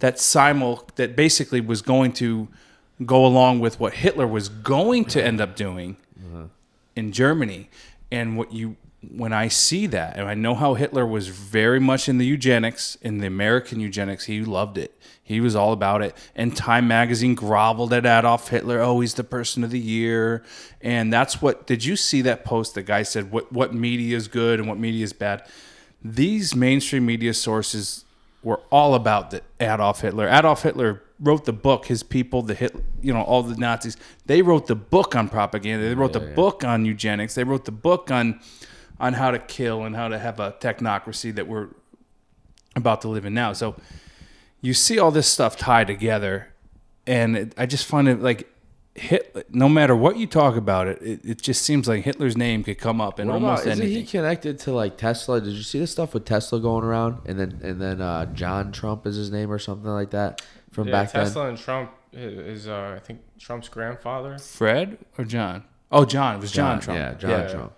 that simul that basically was going to go along with what Hitler was going to end up doing in Germany. And what you when I see that, and I know how Hitler was very much in the eugenics, in the American eugenics, he loved it. He was all about it. And Time magazine groveled at Adolf Hitler. Oh, he's the person of the year. And that's what did you see that post? The guy said what what media is good and what media is bad. These mainstream media sources were all about the Adolf Hitler. Adolf Hitler wrote the book. His people, the Hit, you know, all the Nazis. They wrote the book on propaganda. They wrote the book on eugenics. They wrote the book on on how to kill and how to have a technocracy that we're about to live in now. So you see all this stuff tied together, and it, I just find it like. Hit, no matter what you talk about it, it, it just seems like Hitler's name could come up in What almost about, isn't anything. he connected to like Tesla? Did you see the stuff with Tesla going around? And then and then uh, John Trump is his name or something like that from Yeah, back Tesla and Trump is, is uh, I think Trump's grandfather. Fred or John? Oh, John. It was John, then. Trump. Yeah, John Yeah. Trump.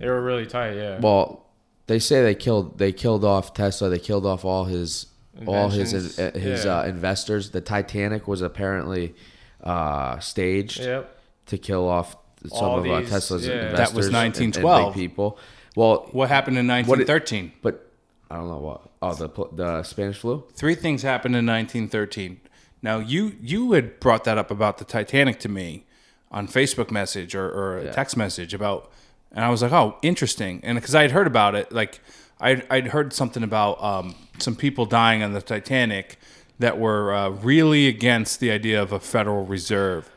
They were really tight. Yeah. Well, they say they killed they killed off Tesla. They killed off all his all his uh, his yeah. uh, investors. The Titanic was apparently uh, staged yep. to kill off some All of uh, these- Tesla's yeah. investors. That was and- and big 1912. people. Well, What happened in What it- 1913? but I don't know what. Oh, the the Spanish flu. Three things happened in 1913. Now you you had brought that up about the Titanic to me on Facebook message or, or a Yeah. text message about, and I was like, oh, interesting, and because I had heard about it, like I'd, I'd heard something about um, some people dying on the Titanic that were uh, really against the idea of a Federal Reserve,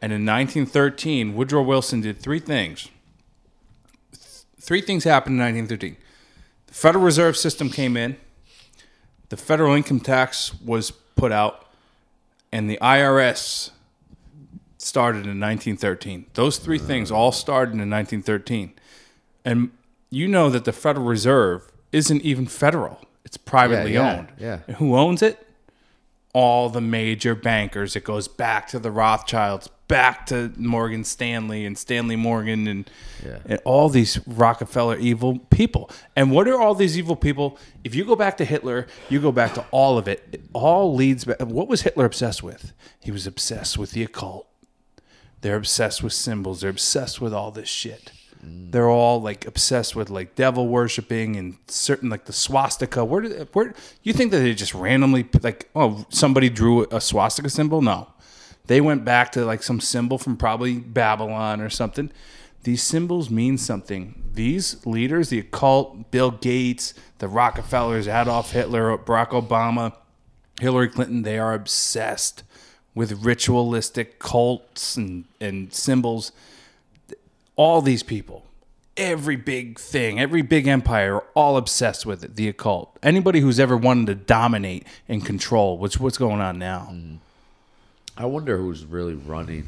and in 1913, Woodrow Wilson did three things. Three things happened in 1913. The Federal Reserve System came in the federal income tax was put out and the IRS started in 1913. Those three things all started in 1913. And you know that the Federal Reserve isn't even federal. It's privately Yeah, yeah, owned. yeah. And who owns it? all the major bankers. It goes back to the Rothschilds, back to Morgan Stanley and Stanley Morgan and, Yeah. and all these Rockefeller evil people. And what are all these evil people? If you go back to Hitler, you go back to all of it. It all leads back. What was Hitler obsessed with? He was obsessed with the occult. They're obsessed with symbols. They're obsessed with all this shit. They're all like obsessed with like devil worshiping and certain like the swastika. Where did where you think that they just randomly like oh somebody drew a swastika symbol? No, they went back to like some symbol from probably Babylon or something. These symbols mean something. These leaders, the occult, Bill Gates, the Rockefellers, Adolf Hitler, Barack Obama, Hillary Clinton, they are obsessed with ritualistic cults and, and symbols. All these people, every big thing, every big empire are all obsessed with it, the occult. Anybody who's ever wanted to dominate and control, which what's going on now. I wonder who's really running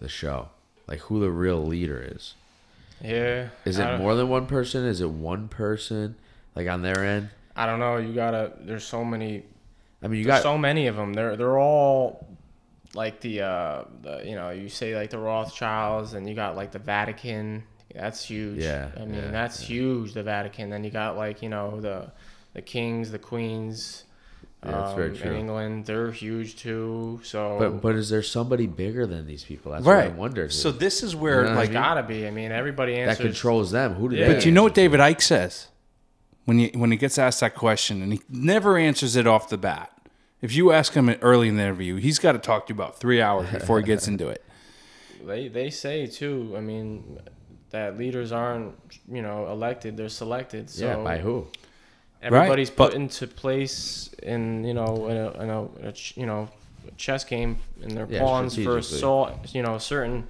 the show. Like who the real leader is. Yeah. Is it more than one person? Is it one person? Like on their end? I don't know. You gotta. There's so many. I mean, you got so many of them. They're they're all like the uh the you know you say like the Rothschilds and you got like the Vatican. That's huge. Yeah, I mean yeah, that's huge. The Vatican. Then you got like you know the the kings, the queens. Yeah, that's very um, true. In England, they're huge too. So but but is there somebody bigger than these people? That's what I wondered. So this is where Yeah. like There's gotta be. I mean, everybody answers. that controls them. Who do Yeah. they? But you know what David Icke says when he when he gets asked that question, and he never answers it off the bat. If you ask him early in the interview, he's got to talk to you about three hours before he gets [laughs] into it. They they say too. I mean, that leaders aren't you know elected; they're selected. So Yeah, by who? everybody's but- put into place in you know in a, in a, a you know a chess game in their Yeah, pawns for strategically. so you know certain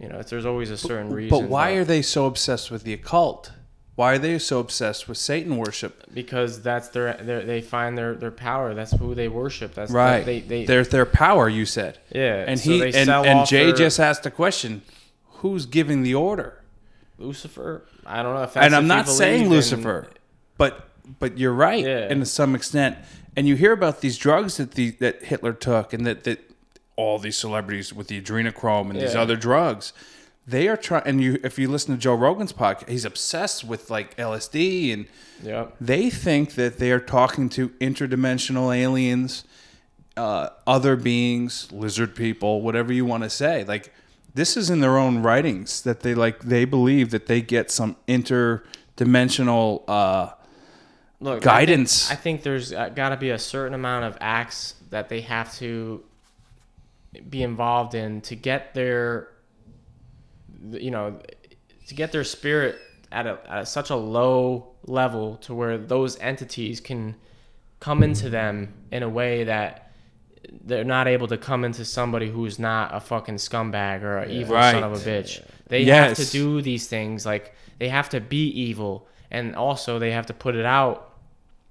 you know there's always a certain reason. But why are they so obsessed with the occult? Why are they so obsessed with Satan worship? because that's their, their they find their their power. That's who they worship. That's Right. They they There's their power, you said. yeah. And so he and, and Jay their- just asked the question, who's giving the order? Lucifer. I don't know if that's and I'm not saying Lucifer, but but you're right Yeah. in some extent. And you hear about these drugs that the that Hitler took, and that that all these celebrities with the adrenochrome and these other drugs, they are trying. And you, if you listen to Joe Rogan's podcast, he's obsessed with like LSD, and Yep. they think that they are talking to interdimensional aliens, uh, other beings, lizard people, whatever you want to say. Like this is in their own writings that they like. They believe that they get some interdimensional. Uh, Look, Guidance. I think, I think there's got to be a certain amount of acts that they have to be involved in to get their, you know, to get their spirit at, a, at such a low level to where those entities can come into them in a way that they're not able to come into somebody who's not a fucking scumbag or an evil son of a bitch. They have to do these things like they have to be evil and also they have to put it out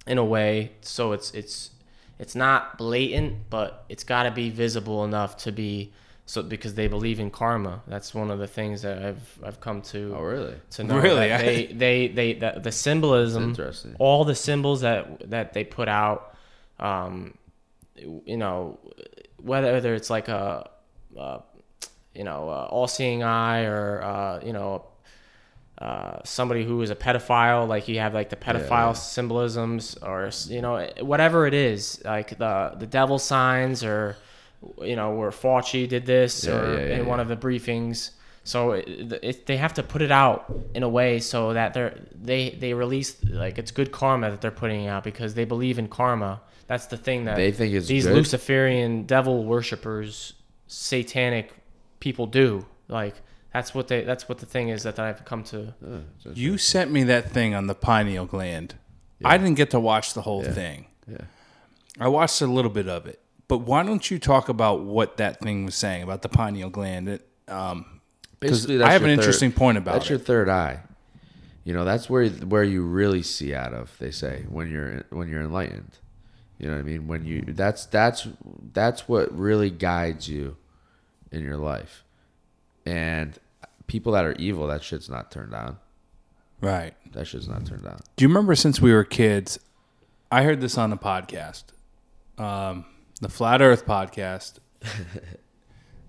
in a way so it's it's it's not blatant but it's got to be visible enough to be so because they believe in karma that's one of the things that I've I've come to Oh, really? to know Really? that they [laughs] they they the, the symbolism Interesting. all the symbols that that they put out um you know whether whether it's like a, uh you know uh, all-seeing eye or uh you know uh, somebody who is a pedophile, like you have like the pedophile yeah. symbolisms, or you know whatever it is, like the the devil signs, or you know where Fauci did this, Yeah, or yeah, yeah, in one of the briefings. So it, it, they have to put it out in a way so that they're they they release like it's good karma that they're putting out because they believe in karma. That's the thing that They think is these good? Luciferian devil worshippers, satanic people do. Like that's what they that's what the thing is that I've come to. you sent me that thing on the pineal gland. I didn't get to watch the whole thing. Yeah. I watched a little bit of it, but why don't you talk about what that thing was saying about the pineal gland? It, um, Basically, I have an third- interesting point about that's it. your third eye. You know, that's where where you really see out of. They say when you're when you're enlightened. You know what I mean? When you that's that's that's what really guides you in your life. And people that are evil, that shit's not turned on. right. That shit's not turned on. Do you remember since we were kids? I heard this on a podcast. um, the Flat Earth podcast [laughs]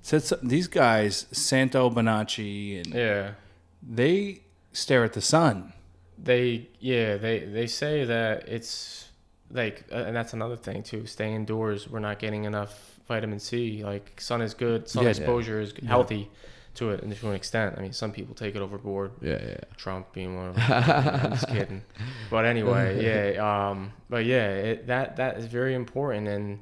said so, these guys, Santo Bonacci, and Yeah. they stare at the sun. They yeah they they say that it's like uh, and that's another thing too. Stay indoors. We're not getting enough vitamin C. Like sun is good. Sun Yeah. exposure is healthy to it to an extent. I mean, some people take it overboard. Yeah, yeah. Trump being one of them. I'm just [laughs] kidding. But anyway, [laughs] yeah. Um, but yeah, it, that that is very important, and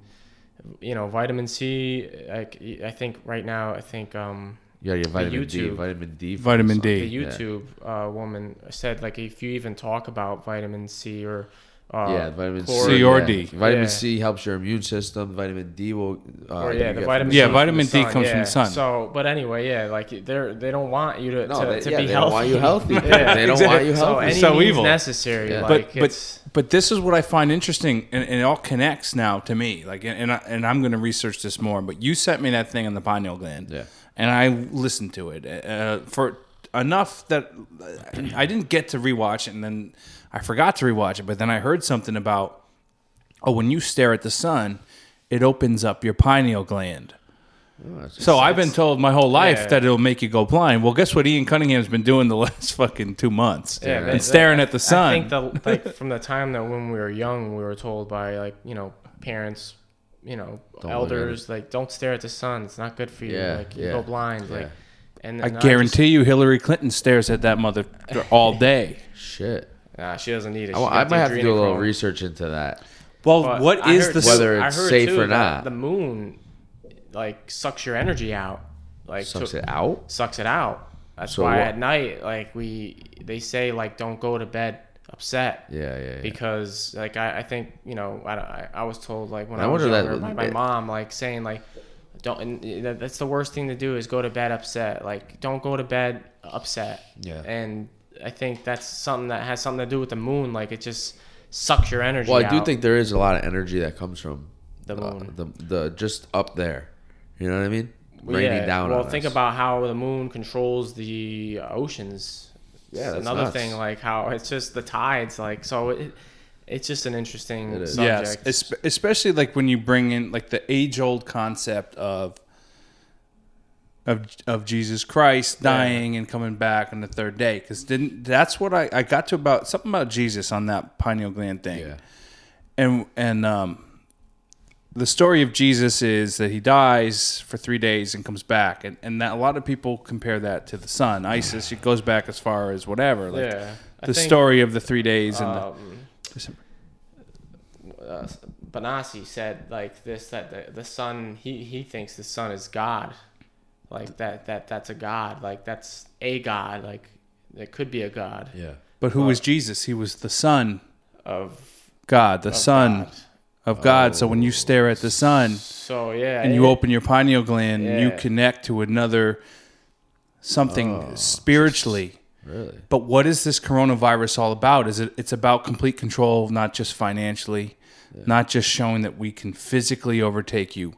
you know, vitamin C. Like I think right now, I think um, You gotta get vitamin D. Vitamin D. Vitamin the. D. the yeah. YouTube uh, woman said like if you even talk about vitamin C or uh, yeah, vitamin chlor- C or yeah. D. Vitamin Yeah. C helps your immune system. Vitamin D will. Uh, or you yeah, get the from vitamin Yeah, C from vitamin the D sun, comes from the sun. So, but anyway, yeah, like they're they don't want you to No, to, they, to yeah, be they healthy. don't want you healthy. [laughs] Yeah, they don't exactly. want you So healthy. any So means evil. necessary. Yeah. Like but it's, but but this is what I find interesting, and, and it all connects now to me. Like, and and, I, and I'm going to research this more. But you sent me that thing on the pineal gland, Yeah. and I listened to it uh, for enough that I didn't get to rewatch it, and then I forgot to rewatch it. But then I heard something about oh, when you stare at the sun, it opens up your pineal gland. Oh, that's- So I've been told my whole life Yeah. that it'll make you go blind. Well, guess what? Ian Cunningham's been doing the [laughs] last fucking two months Yeah, and that- staring at the sun. I think the [laughs] like from the time that when we were young, we were told by like you know parents, you know Don't elders, like don't stare at the sun. It's not good for you. Yeah, like you yeah, go blind. Like, yeah. and I and guarantee you, Hillary Clinton stares at that mother [laughs] all day. shit. nah, she doesn't need it. I, She I got might have to do a little research into that. Well, But what I is heard the too- Whether I it's heard safe too or not. The moon, like, sucks your energy out. Like, Sucks to- it out. sucks it out. That's So why what- at night, like we, they say like don't go to bed upset. Yeah, yeah, yeah. Because like I, I think you know I, I, I was told like when I I, was that- younger by my mom like saying like don't and that's the worst thing to do is go to bed upset like don't go to bed upset Yeah. and I think that's something that has something to do with the moon like it just sucks your energy well, I do out. think there is a lot of energy that comes from The uh, moon. the the just up there. You know what I mean? Raining down. Well, on think us. about how the moon controls the oceans. Yeah, that's another nuts. thing, like how it's just the tides, like so. It, it's just an interesting It is. subject. yes, especially like when you bring in like the age old concept of of of Jesus Christ dying and coming back on the third day. Because didn't that's what I I got to about something about Jesus on that pineal gland thing. Yeah. and and um, the story of Jesus is that he dies for three days and comes back, and and that a lot of people compare that to the sun, Isis. It goes back as far as whatever, like yeah, the think, story of the three days and Um, the. uh, Bonacci said like this that the, the sun he he thinks the sun is God, like that that that's a god, like that's a god, like it could be a god Yeah. But who was Jesus? He was the Son, of God, the of Son God. Of God. So when you stare at the sun So yeah, and you open your pineal gland, you connect to another something spiritually. Really? But what is this coronavirus all about? Is it it's about complete control, not just financially, not just showing that we can physically overtake you,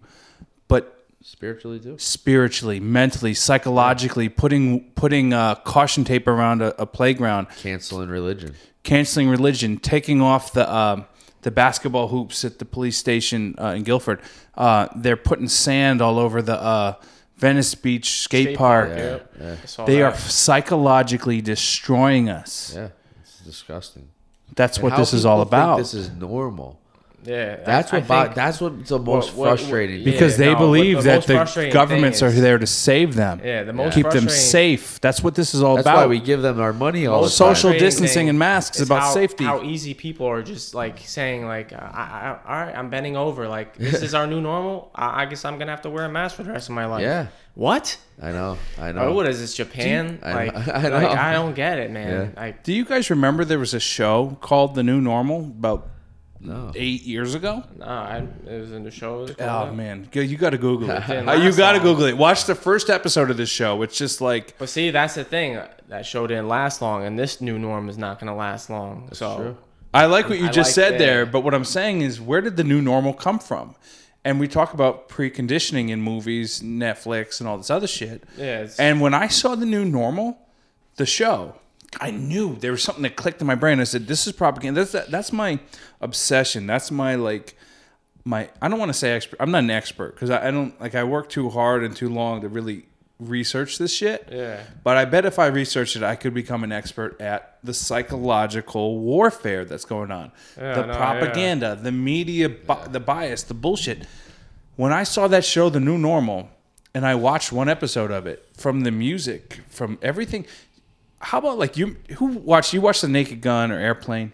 but Spiritually too? spiritually, mentally, psychologically, putting putting uh, caution tape around a, a playground, Canceling religion. canceling religion, taking off the um, the basketball hoops at the police station uh, in Guilford. Uh, they're putting sand all over the uh, Venice Beach skate, Skate park. park, Yeah. yeah. Yeah. They that. are psychologically destroying us. Yeah. It's disgusting. That's And what this is all people think about. This is normal. Yeah, That's I- what. I bo- think- that's what's the most what- what- frustrating. yeah. because they no, believe what the that the governments thing are there to save them. Yeah, the most keep them safe. That's what this is all That's about. why we give them our money all the time. Social distancing and masks is about how, safety. How easy people are just like saying like, I, I, all right, I'm bending over. Like this [laughs] is our new normal. I, I guess I'm gonna have to wear a mask for the rest of my life. Yeah. What? I know. I know. Oh, what is this Japan? I like, know- [laughs] I know. like I don't get it, man. Yeah. Like Do you guys remember there was a show called The New Normal about No. eight years ago? No, I, it was in the show. Oh called man, you got to Google it. [laughs] Uh, you got to. Google it. Watch the first episode of this show. It's just like But see, that's the thing. That show didn't last long, and this new norm is not gonna last long. so true. I like what you I just like said that. there, but what I'm saying is, where did the new normal come from? And we talk about preconditioning in movies, Netflix, and all this other shit. yeah, And when I saw the new normal, the show, I knew there was something that clicked in my brain. I said, "This is propaganda." That's that's my obsession. That's my like my I don't want to say expert. I'm not an expert because I, I don't like I work too hard and too long to really research this shit. Yeah. But I bet if I researched it, I could become an expert at the psychological warfare that's going on, Yeah, the no, propaganda, the media, bi- the bias, the bullshit. When I saw that show, The New Normal, and I watched one episode of it, from the music, from everything. How about like you? Who watched? You watched The Naked Gun or Airplane?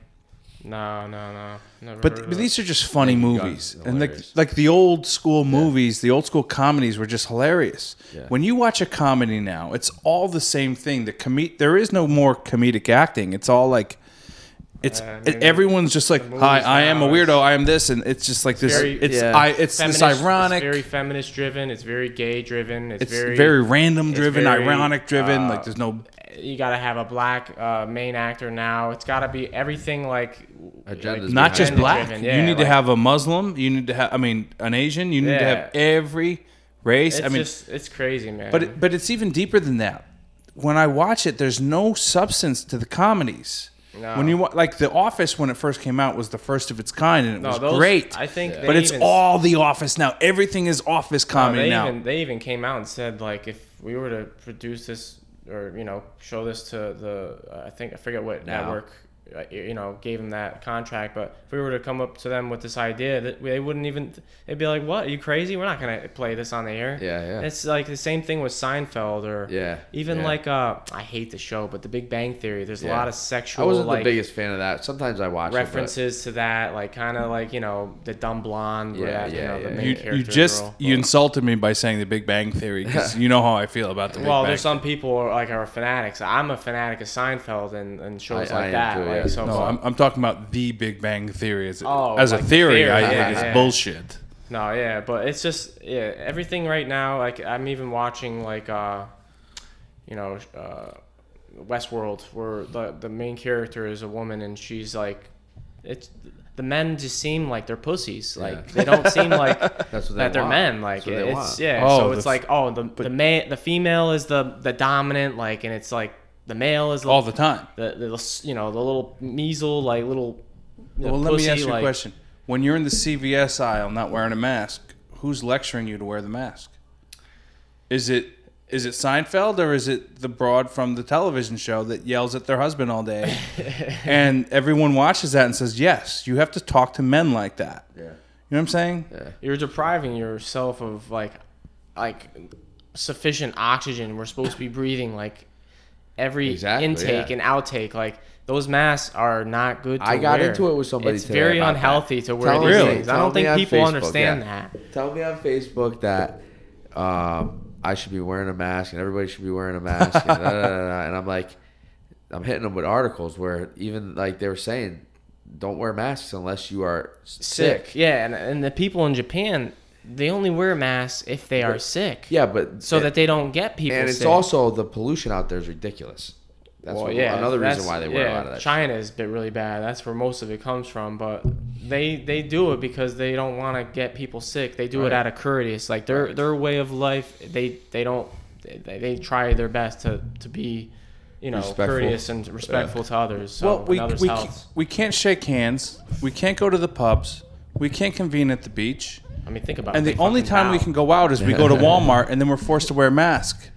No, no, no. Never But, but these are just funny Naked movies, and like like the old school movies, the old school comedies were just hilarious. Yeah. When you watch a comedy now, it's all the same thing. The com- there is no more comedic acting. It's all like, it's Yeah, I mean, everyone's just like, movies hi, I am a weirdo. I am this, and it's just like this. very- it's Yeah. I, it's this ironic. It's very feminist driven. It's very gay driven. It's, it's very, very, random driven, very, ironic driven. uh, like there's no You got to have a black uh, main actor now. It's got to be everything like Agendas not just black. driven, you yeah, need to have a Muslim. You need to have. I mean, an Asian. You need to have every race. It's I mean, just it's crazy, man. But it, but it's even deeper than that. When I watch it, there's no substance to the comedies. No. When you wa- like The Office, when it first came out, was the first of its kind, and it No, was those- great. I think they but it's even- all The Office now. Everything is Office No, comedy they now. even they even came out and said like if we were to produce this or you know show this to the I think I forget what network you know gave them that contract, but if we were to come up to them with this idea, that they wouldn't even they'd be like, "What? Are you crazy? We're not gonna play this on the air." Yeah, yeah. It's like the same thing with Seinfeld or Yeah, even yeah. like uh I hate the show, but The Big Bang Theory. There's a lot of sexual. I wasn't like the biggest fan of that. Sometimes I watch references to that, like kind of like you know the dumb blonde. Yeah, where, you yeah, know, the yeah, main you, character you just girl. you insulted me by saying The Big Bang Theory because [laughs] you know how I feel about the Big Well, Bang. there's some people who are, like are fanatics. I'm a fanatic of Seinfeld and, and shows I- I like am that. Like, yeah. no, I'm, I'm talking about the Big Bang Theory as, a- Oh, as a like the theory. theory, I yeah, think it's yeah. bullshit. no, yeah, but it's just yeah, everything right now. Like I'm even watching like uh, you know, uh, Westworld, where the the main character is a woman and she's like, it's the men just seem like they're pussies. Like Yeah. they don't seem [laughs] like That's what they that they're want. men. Like what they it's want. yeah. Oh, so it's f- like oh the the ma- the female is the the dominant like, and it's like the male is All the time. the, the you know the little measle like little. you know, Well, let me ask you like- a question. When you're in the CVS aisle not wearing a mask, who's lecturing you to wear the mask? Is it is it Seinfeld or is it the broad from the television show that yells at their husband all day? [laughs] and everyone watches that and says, "Yes, you have to talk to men like that." Yeah. You know what I'm saying? Yeah. You're depriving yourself of like, like sufficient oxygen. We're supposed to be breathing like every Exactly, intake yeah. and outtake. Like those masks are not good. To I got wear. into it with somebody It's very unhealthy that. to wear Tell these Really? things. I don't think people Facebook, understand yeah. that. Tell me on Facebook that um, I should be wearing a mask and everybody should be wearing a mask. and, [laughs] da, da, da. and I'm like, I'm hitting them with articles where even like they were saying, don't wear masks unless you are sick. Sick. Yeah, and and the people in Japan, they only wear masks if they are sick. Yeah, but So that they don't get people sick. and it's sick. also the pollution out there is ridiculous. That's well, what- yeah, another reason why they wear yeah, a lot of that. China is bit really bad. That's where most of it comes from. But they they do it because they don't want to get people sick. They do it out of courteous. Like their their way of life. They they don't they, they try their best to to be. You know, Respectful. courteous and respectful to others. So well, we and we, we can't shake hands. We can't go to the pubs. We can't convene at the beach. I mean, think about. And it. And the only time we can go out is we go to [laughs] Walmart and then we're forced to wear a mask.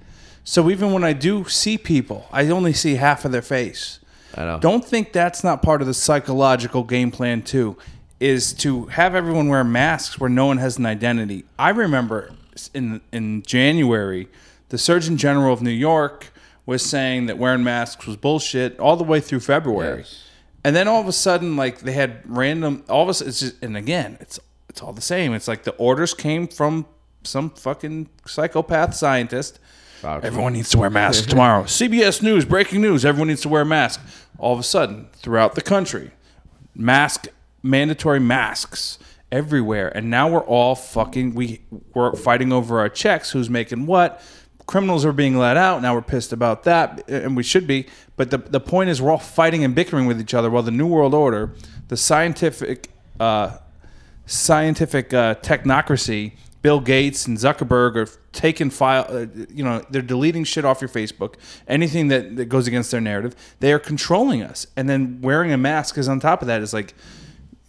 So even when I do see people, I only see half of their face. I know. Don't think that's not part of the psychological game plan too, is to have everyone wear masks where no one has an identity. I remember in in January, the Surgeon General of New York was saying that wearing masks was bullshit all the way through February. Yes. And then all of a sudden, like they had random, all of a sudden, it's just, and again, it's it's all the same. It's like the orders came from some fucking psychopath scientist. Everyone needs to wear masks tomorrow. [laughs] CBS News, breaking news. Everyone needs to wear a mask. All of a sudden, throughout the country, mask mandatory masks everywhere, and now we're all fucking we we're fighting over our checks. Who's making what? Criminals are being let out. Now we're pissed about that, and we should be. But the the point is, we're all fighting and bickering with each other. While the New World Order, the scientific uh, scientific uh, technocracy, Bill Gates and Zuckerberg are taking file. Uh, you know, they're deleting shit off your Facebook. Anything that, that goes against their narrative, they are controlling us. And then wearing a mask is on top of that is like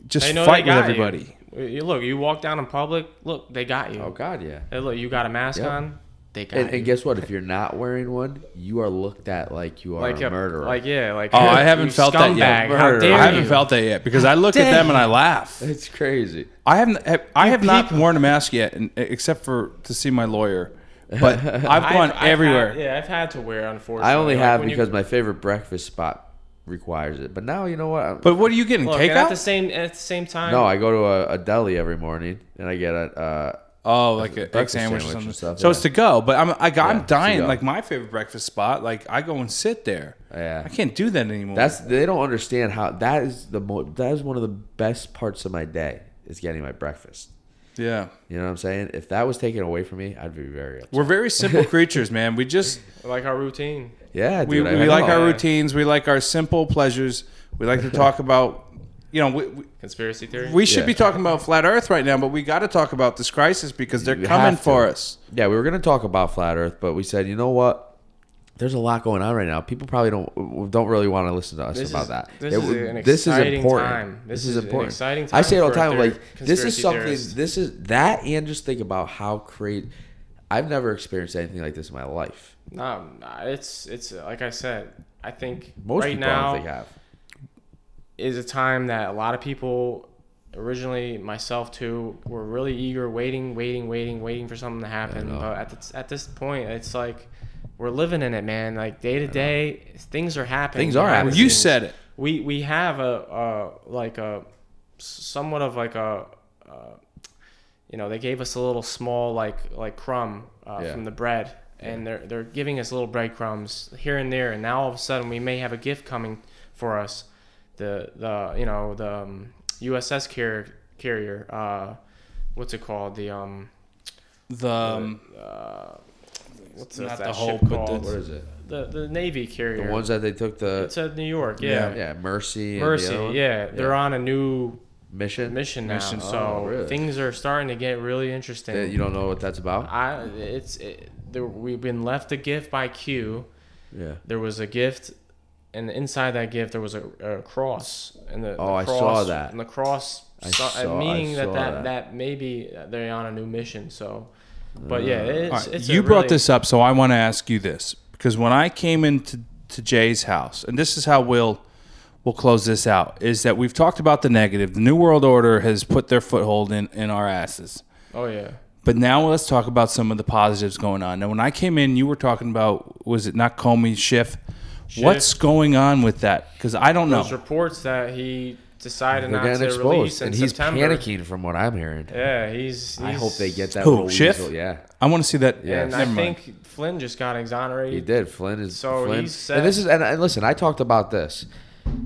just know fight with got you. everybody. You look, you walk down in public. Look, they got you. Oh God, yeah. Hey, look, you got a mask Yep. on. They got And, and guess what? If you're not wearing one, you are looked at like you are like a murderer. Like yeah, like Oh, I [laughs] haven't felt that yet. How Murderer. dare I haven't you? felt that yet because I look at them and I laugh. [laughs] it's crazy. I haven't. I have not worn a mask yet, and- except for to see my lawyer. But [laughs] I've gone I've everywhere. had- yeah, I've had to wear. Unfortunately, I only Like, have when you- because my favorite breakfast spot requires it. But now you know what? But what are you getting? look, and at the same at the same time. no, I go to a, a deli every morning and I get a. Uh, Oh, like an egg breakfast sandwich or something. stuff, so yeah. it's to go. But I'm I, got, Yeah, I'm dying. Like my favorite breakfast spot. Like I go and sit there. yeah, I can't do that anymore. that's they don't understand how that is the mo- that is one of the best parts of my day is getting my breakfast. yeah. You know what I'm saying? If that was taken away from me, I'd be very upset. We're very simple [laughs] creatures, man. We just [laughs] like our routine. Yeah, we, dude, I we like our routines. We like our simple pleasures. We like to [laughs] talk about. You know, we, we, Conspiracy theory. we should Yeah. be talking about flat Earth right now, but we got to talk about this crisis because they're You coming for us. Yeah, we were gonna talk about flat Earth, but we said, you know what? There's a lot going on right now. People probably don't don't really want to listen to us This about is- that. this It is an this is exciting important. time. This, This is is an important. exciting I say it all the time. Like this is something. theorist. This is that, and just think about how crazy. I've never experienced anything like this in my life. No, it's it's like I said. I think Most right people, now don't think have. Is a time that a lot of people, originally myself too, were really eager, waiting, waiting, waiting, waiting for something to happen. But at the, at this point, it's like we're living in it, man. Like day to day, things are happening. Things are happening. You said it. we we have a, a like a somewhat of like a uh, you know they gave us a little small like like crumb uh, Yeah. from the bread and they're they're giving us little breadcrumbs here and there and now all of a sudden we may have a gift coming for us the the you know the um, USS carrier carrier uh what's it called the um The um, uh what's Not that the ship Hope, but called What is it? the the Navy carrier The ones that they took the it's at New York yeah yeah Mercy and the Mercy other yeah they're Yeah. on a new mission. mission now. Mission. So Oh, really? things are starting to get really interesting. That you don't know what that's about. I it's it, there, we've been left a gift by Q. Yeah. There was a gift, and inside that gift there was a, a cross. And the, the Oh, I cross, saw that. And the cross, I saw, saw- I meaning that, saw that that. that maybe uh, they're on a new mission. So, but yeah, uh, it's, All right, it's you brought really- this up, so I want to ask you this because when I came into to Jay's house, and this is how we'll we'll close this out, is that we've talked about the negative. The New World Order has put their foothold in in our asses. Oh yeah. But now let's talk about some of the positives going on. Now, when I came in, you were talking about was it not Comey Schiff? What's going on with that? Because I don't know. There's reports that he decided They're not getting to exposed, release in and he's September. panicking from what I'm hearing. Yeah, he's, I hope they get that. Who, little Schiff? weasel, Yeah. I want to see that. Yeah, and never I mind. think Flynn just got exonerated. He did. Flynn is So Flynn. he's set. And this is and, and listen, I talked about this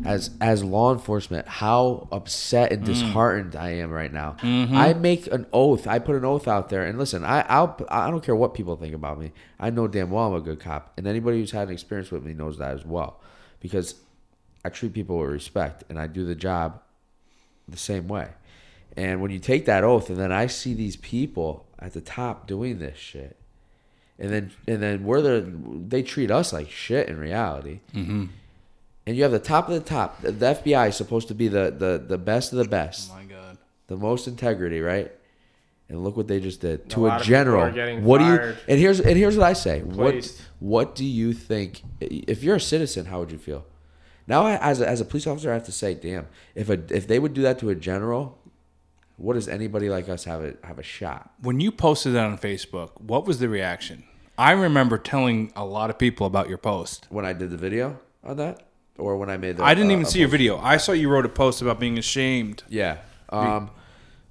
as as law enforcement how upset Mm. and disheartened I am right now. Mm-hmm. I make an oath. I put an oath out there and listen, I I'll I don't care what people think about me. I know damn well I'm a good cop. And anybody who's had an experience with me knows that as well. Because I treat people with respect and I do the job the same way. And when you take that oath and then I see these people at the top doing this shit and then and then we're the they treat us like shit in reality. Mm-hmm. And you have the top of the top. The, the FBI is supposed to be the, the the best of the best, Oh my God. the most integrity, right? And look what they just did A to lot a of general. are getting What do you? And here's and here's what I say. Placed. What what do you think? If you're a citizen, how would you feel? Now, I- as a, as a police officer, I have to say, damn, if a if they would do that to a general, what does anybody like us have a have a shot? When you posted that on Facebook, what was the reaction? I remember telling a lot of people about your post. When I did the video on that, or when I made the I didn't uh, even see your video. I saw you wrote a post about being ashamed. Yeah. Um,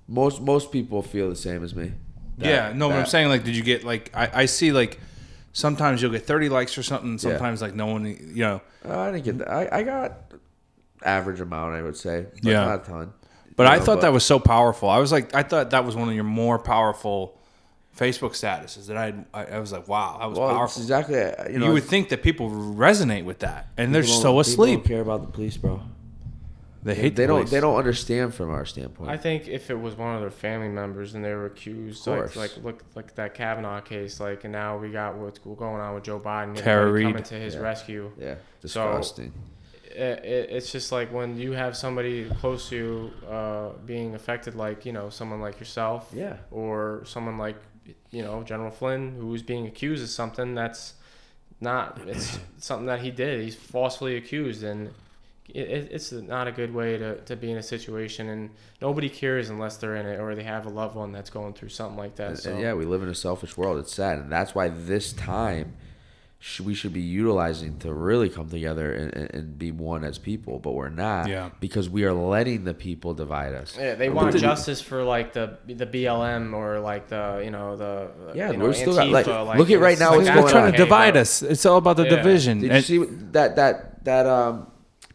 most most people feel the same as me. That- yeah, no, but I'm that- saying like, did you get like? I, I see like, sometimes you'll get 30 likes or something. Sometimes like no one, you know. Uh, I didn't get that. I, I got average amount, I would say. But Yeah. Not a ton. But You I know, thought that was so powerful. I was like, I thought that was one of your more powerful Facebook statuses. That I, I, I was like, wow, that was well, powerful. exactly. uh, You You, would think that people resonate with that, and they're so people asleep. Don't care about the police, bro. They hate. They the don't. police. They don't understand from our standpoint. I think if it was one of their family members and they were accused, like, like look like that Kavanaugh case, like, and now we got what's going on with Joe Biden, Tara everybody Reid. coming to his Yeah. rescue. yeah, So- disgusting. it, it, it's just like when you have somebody close to you uh, being affected, like you know someone like yourself, Yeah. or someone like you know General Flynn who's being accused of something that's not it's [coughs] something that he did. He's falsely accused, and it, it, it's not a good way to, to be in a situation. And nobody cares unless they're in it or they have a loved one that's going through something like that. So yeah, we live in a selfish world. It's sad, and that's why this time we should be utilizing to really come together and, and, and be one as people. But we're not, Yeah. because we are letting the people divide us. Yeah, they want justice for like the the BLM or like the you know the Yeah, you know, we're still got- like, Antifa, look at right now like what's They're going trying on. to divide but- us. It's all about the Yeah. division. Did And- you see that that that um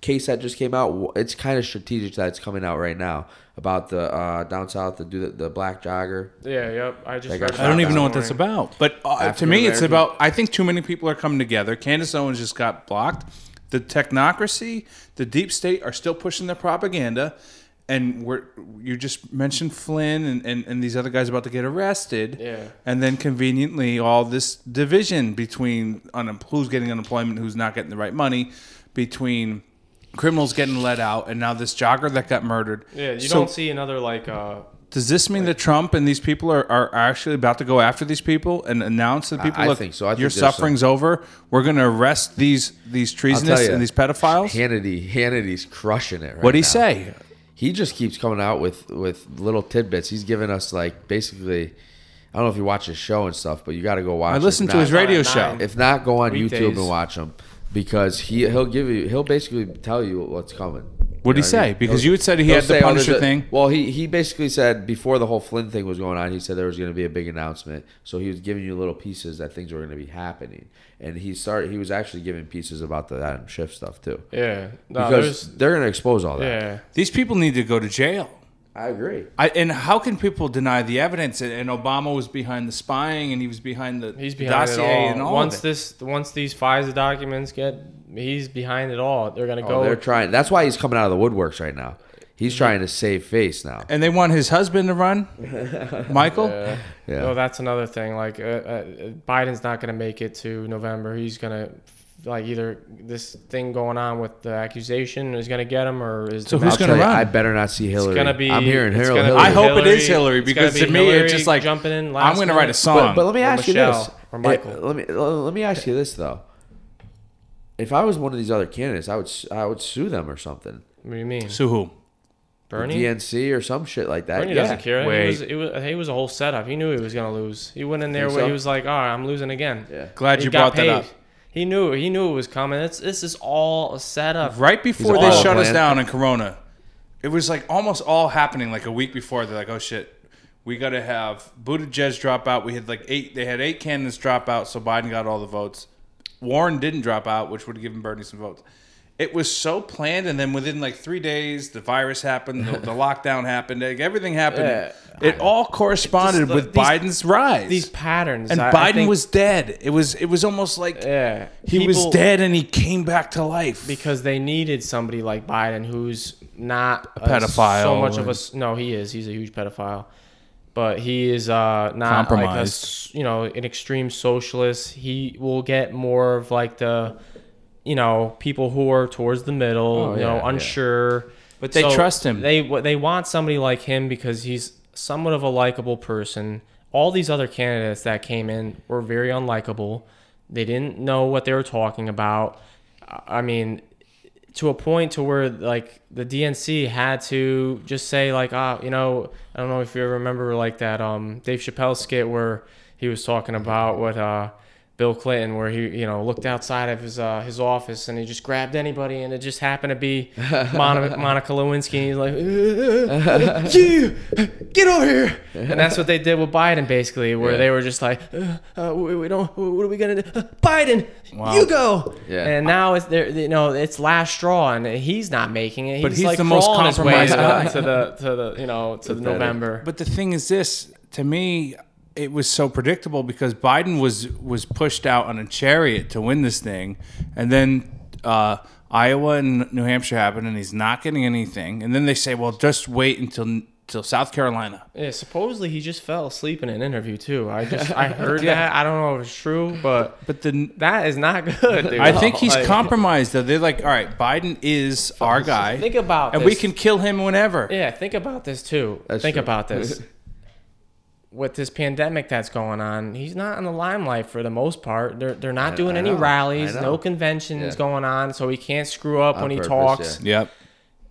case that just came out? It's kind of strategic that it's coming out right now about the uh, down south to do the, the black jogger. Yeah, yep. I just read I don't even know what that's about. But uh, to me, it's about. I think too many people are coming together. Candace Owens just got blocked. The technocracy, the deep state are still pushing their propaganda. And we're you just mentioned Flynn and, and, and these other guys about to get arrested. Yeah. And then conveniently, all this division between unem- who's getting unemployment, who's not getting the right money, between criminals getting let out, and now this jogger that got murdered. Yeah, you So- don't see another like uh does this mean that Trump and these people are, are actually about to go after these people and announce to the people, I look, think so. I think your there's some- suffering's over. We're going to arrest these these I'll treasonous ya, and these pedophiles. Hannity, Hannity's crushing it. Right What'd he say? He just keeps coming out with with little tidbits. He's giving us like basically. I don't know if you watch his show and stuff, but you got to go watch. I listen to his radio show. If not, go on YouTube and watch him because he he'll give you he'll basically tell you what's coming. What'd You he know I say? mean? Because He'll- you had said he had the say, "Oh, Punisher a-" thing. Well, he he basically said before the whole Flynn thing was going on, he said there was going to be a big announcement. So he was giving you little pieces that things were going to be happening, and he started. He was actually giving pieces about the Adam Schiff stuff too, yeah. No, because they're going to expose all that. yeah. These people need to go to jail. I agree. I, and how can people deny the evidence? And, and Obama was behind the spying, and he was behind the He's behind dossier all. and all once of it. this once these FISA documents get he's behind it all. They're gonna Oh, go they're trying. That's why he's coming out of the woodworks right now. He's trying to save face now. and they want his husband to run, [laughs] Michael. Yeah. Yeah. No, that's another thing. Like uh, uh, Biden's not going to make it to November. He's going to like either this thing going on with the accusation is going to get him, or is So who's gonna tell run? I better not see Hillary. It's gonna be- I'm hearing it's Hillary. gonna be I Hillary. hope it is Hillary- Hillary because gonna to be me it's just like jumping in I'm going to write a song. But, but let me Or ask you this. or Michael. Eh, let me let me ask you this though. If I was one of these other candidates, I would s- I would sue them or something. What do you mean, Sue who? Bernie? DNC or some shit like that. Bernie yeah. doesn't care. Wait. It was, it was it was a whole setup. He knew he was going to lose. He went in there where so? he was like, "All right, I'm losing again." Yeah. Glad He you got brought that up. He knew he knew it was coming. It's this is all a setup. Right before He's they all shut us planned. down in Corona, it was like almost all happening like a week before. They're like, "Oh shit, we got to have Buttigieg drop out." We had like eight. They had eight candidates drop out, so Biden got all the votes. Warren didn't drop out, which would have given Bernie some votes. It was so planned, and then within like three days, the virus happened, the, the lockdown happened, like, everything happened. Yeah. it all corresponded Just with these- Biden's rise. These patterns. and I- I Biden think- was dead. It was it was almost like yeah. he was dead and he came back to life. because they needed somebody like Biden who's not a pedophile So much of and- a s- no, he is. He's a huge pedophile, but he is uh, not like a you know an extreme socialist. He will get more of like the you know people who are towards the middle, Oh, you know, yeah, yeah. unsure. But they trust him. They they want somebody like him because he's somewhat of a likable person. All these other candidates that came in were very unlikable. They didn't know what they were talking about. I mean, to a point to where like the DNC had to just say like ah you know I don't know if you remember like that um Dave Chappelle skit where he was talking about what uh Bill Clinton where he you know looked outside of his uh his office and he just grabbed anybody and it just happened to be [laughs] Monica, Monica Lewinsky and he's like "Uh, uh, you get over here and that's what they did with Biden basically where Yeah. they were just like uh, uh, we, we don't what are we gonna do uh, Biden Wow. you go Yeah. and now it's there you know it's last straw and he's not making it he's, But he's like the most crawling his way compromised to, guy. to the to the you know to the November But the thing is, this to me, it was so predictable because Biden was was pushed out on a chariot to win this thing, and then uh, Iowa and New Hampshire happened, and he's not getting anything. And then they say, well, just wait until till South Carolina. Yeah, supposedly he just fell asleep in an interview too. I just I [laughs] heard that. I don't know if it's true, but But the that is not [laughs] good. Dude. I think he's Like, compromised. Though they're like, all right, Biden is our guy, Think about and we can kill him whenever. Yeah, think about this too. That's think true. about this. [laughs] With this pandemic that's going on, he's not in the limelight for the most part. They're they're not I- doing I any know. rallies, no know. conventions Yeah. going on, so he can't screw up On when he talks. yeah. Yep.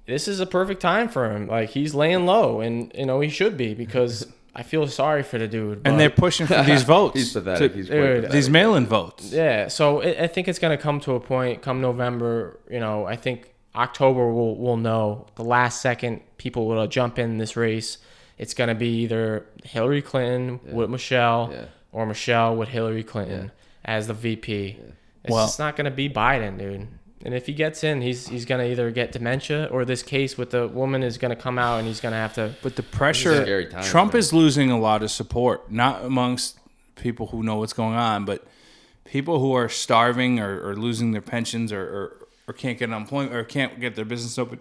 This is a perfect time for him. Like he's laying low, and you know he should be because I feel sorry for the dude. And they're pushing for [laughs] these votes. He's pathetic. to- He's Dude, pathetic. these mail-in votes. Yeah, so I I think it's going to come to a point come November. You know, I think October we'll we'll know the last second people will jump in this race. It's going to be either Hillary Clinton with Michelle Yeah. or Michelle with Hillary Clinton as the VP. It's Well- just not going to be Biden, dude. And if he gets in, he's he's going to either get dementia or this case with the woman is going to come out and he's going to have to. But the pressure, scary times, Trump man. is losing a lot of support, not amongst people who know what's going on, but people who are starving or, or losing their pensions or, or, or can't get unemployment or can't get their business open.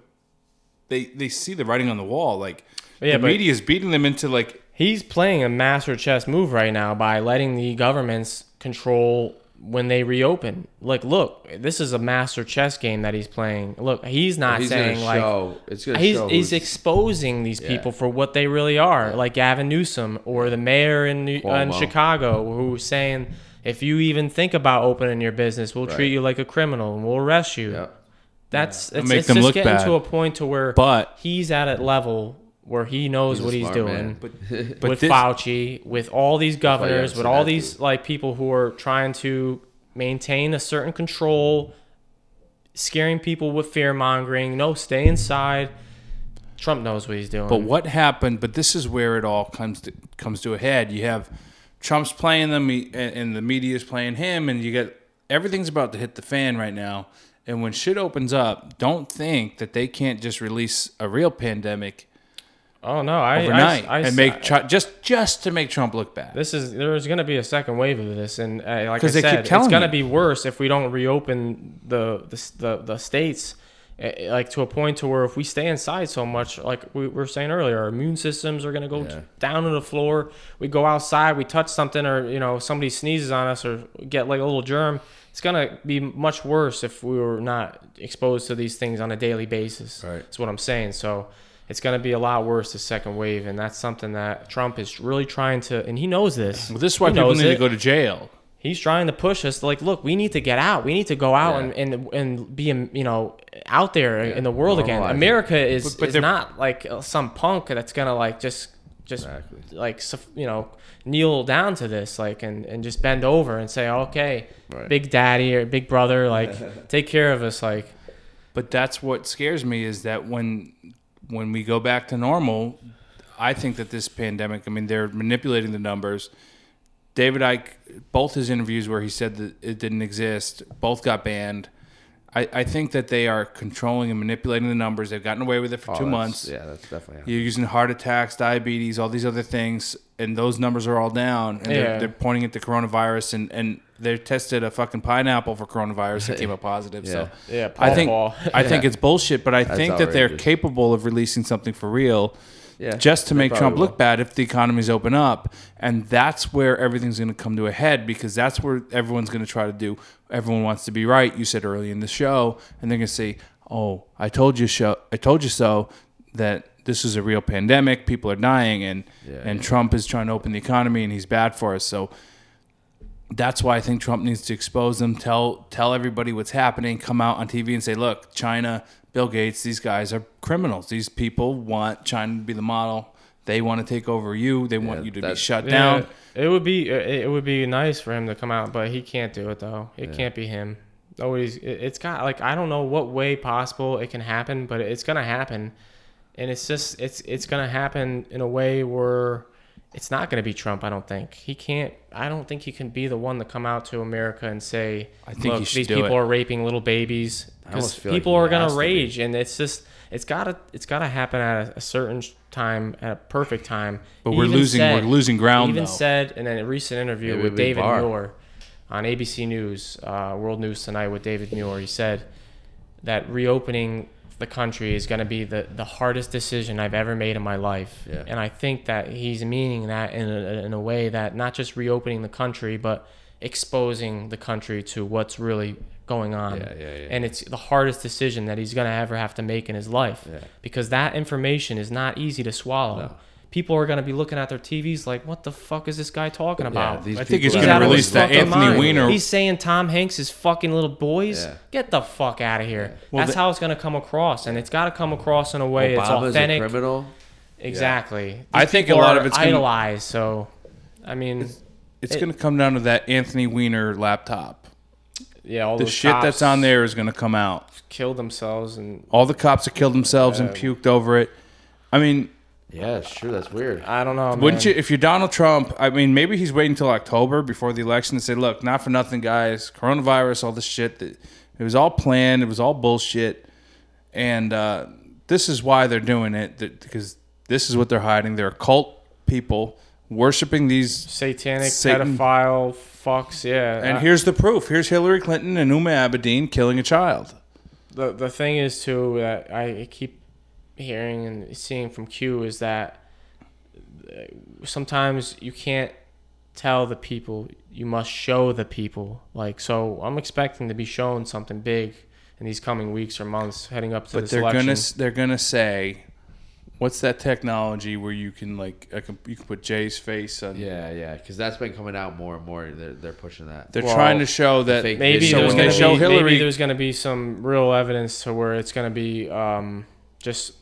They they see the writing on the wall. Like Yeah, the media is beating them into like He's playing a master chess move right now by letting the governments control when they reopen. Like, look, this is a master chess game that he's playing. Look, he's not He's saying gonna like show. It's gonna he's show. he's exposing these people for what they really are, like Gavin Newsom or the mayor in New, uh, in Chicago who's saying if you even think about opening your business, we'll treat you like a criminal and we'll arrest you. Yeah. That's it's, make it's them just look getting bad. to a point to where But- he's at a level where he knows He's what he's doing. But- [laughs] but with this- Fauci, with all these oh, governors, with all these too. like people who are trying to maintain a certain control, scaring people with fear mongering. No, stay inside. Trump knows what he's doing. But what happened? But this is where it all comes to comes to a head. You have Trump's playing them, and and the media is playing him, and you get everything's about to hit the fan right now. And when shit opens up, don't think that they can't just release a real pandemic oh no, I overnight I, I, and make just just to make Trump look bad. This is there's going to be a second wave of this, and uh, like I 'Cause they keep said, it's going to be worse if we don't reopen the the the, the states, uh, like to a point to where if we stay inside so much, like we were saying earlier, our immune systems are going to go Yeah. down to the floor. We go outside, we touch something, or you know somebody sneezes on us, or get like a little germ. It's gonna be much worse if we were not exposed to these things on a daily basis. Right. That's what I'm saying. So it's going to be a lot worse the second wave, and that's something that Trump is really trying to, and he knows this. Well, this is why He people need it. to go to jail. He's trying to push us. Like, look, we need to get out. We need to go out Yeah. and, and and be, um, you know, out there in the world again. America is, But- but is they're- not like some punk that's gonna like just just Exactly. like you know kneel down to this like and, and just bend over and say okay Right. big daddy or big brother like [laughs] take care of us like But that's what scares me is that when when we go back to normal, I think that this pandemic. I mean, they're manipulating the numbers. David Icke, both his interviews where he said that it didn't exist, both got banned. I, I think that they are controlling and manipulating the numbers. They've gotten away with it for Oh, two months. Yeah, that's definitely. You're using heart attacks, diabetes, all these other things, and those numbers are all down. And Yeah. they're, they're pointing at the coronavirus, and, and they tested a fucking pineapple for coronavirus and came up [laughs] positive. So yeah I think I think it's bullshit, but I That's think that they're capable of releasing something for real, Yeah, just to make Trump probably look will. bad if the economies open up, and that's where everything's going to come to a head because that's where everyone's going to try to do. Everyone wants to be right. You said early in the show, and they're going to say, "Oh, I told you so. I told you so." That this is a real pandemic. People are dying, and Yeah, and yeah. Trump is trying to open the economy, and he's bad for us. So that's why I think Trump needs to expose them, tell tell everybody what's happening, come out on TV and say, "Look, China, Bill Gates, these guys are criminals. These people want China to be the model. They want to take over you. They want Yeah, you to be that- shut Yeah, down." It would be it it would be nice for him to come out, but he can't do it though. It can't be him. Nobody's. it- It's got like I don't know what way possible it can happen, but it's gonna happen, and it's just it's it's gonna happen in a way where it's not gonna be Trump. I don't think he can't. I don't think he can be the one to come out to America and say, I think "Look, these people it. are raping little babies." Because feel like people are gonna rage, and it's just it's gotta it's gotta happen at a, certain time at a perfect time. But He we're losing- we're losing ground, He even though. said in a recent interview Maybe with David bar. Muir on ABC News, uh, World News Tonight with David Muir, he said that reopening the country is going to be the, the hardest decision I've ever made in my life. Yeah. And I think that he's meaning that in a, in a way that not just reopening the country, but exposing the country to what's really going on. Yeah, yeah, yeah. And it's the hardest decision that he's going to ever have to make in his life Yeah. because that information is not easy to swallow. No. People are going to be looking at their TVs like, what the fuck is this guy talking about? these I think he's gonna out of release his that Anthony mind. Weiner- He's saying Tom Hanks is fucking little boys. Yeah. Get the fuck out of here. Well, That's the- how it's gonna come across, and it's got to come across in a way it's authentic. a criminal. Exactly. I think a lot of it's gonna- idolized. So, I mean, It's It- going to come down to that Anthony Weiner laptop. Yeah, all The those shit that's on there is going to come out. killed themselves, and All the cops have killed themselves and puked over it. I mean, Yeah, sure. That's weird. I don't know. wouldn't man. you? If you're Donald Trump, I mean, maybe he's waiting until October before the election to say, "Look, not for nothing, guys. Coronavirus, all this shit. That it was all planned. It was all bullshit, and uh, this is why they're doing it. That, because this is what they're hiding. They're cult people worshiping these Satanic Satan- pedophile fucks. Yeah. And I- here's the proof. Here's Hillary Clinton and Huma Abedin killing a child. the the thing is too that I keep hearing and seeing from Q is that uh, sometimes you can't tell the people you must show the people like so i'm expecting to be shown something big in these coming weeks or months heading up to But they're election gonna they're gonna say, "What's that technology where you can like I can, you can put Jay's face on?" Yeah, yeah. Because that's been coming out more and more. They're, they're pushing that. They're Well, trying to show that fake maybe So there's when gonna be show Hillary- maybe there's gonna be some real evidence to where it's gonna be um just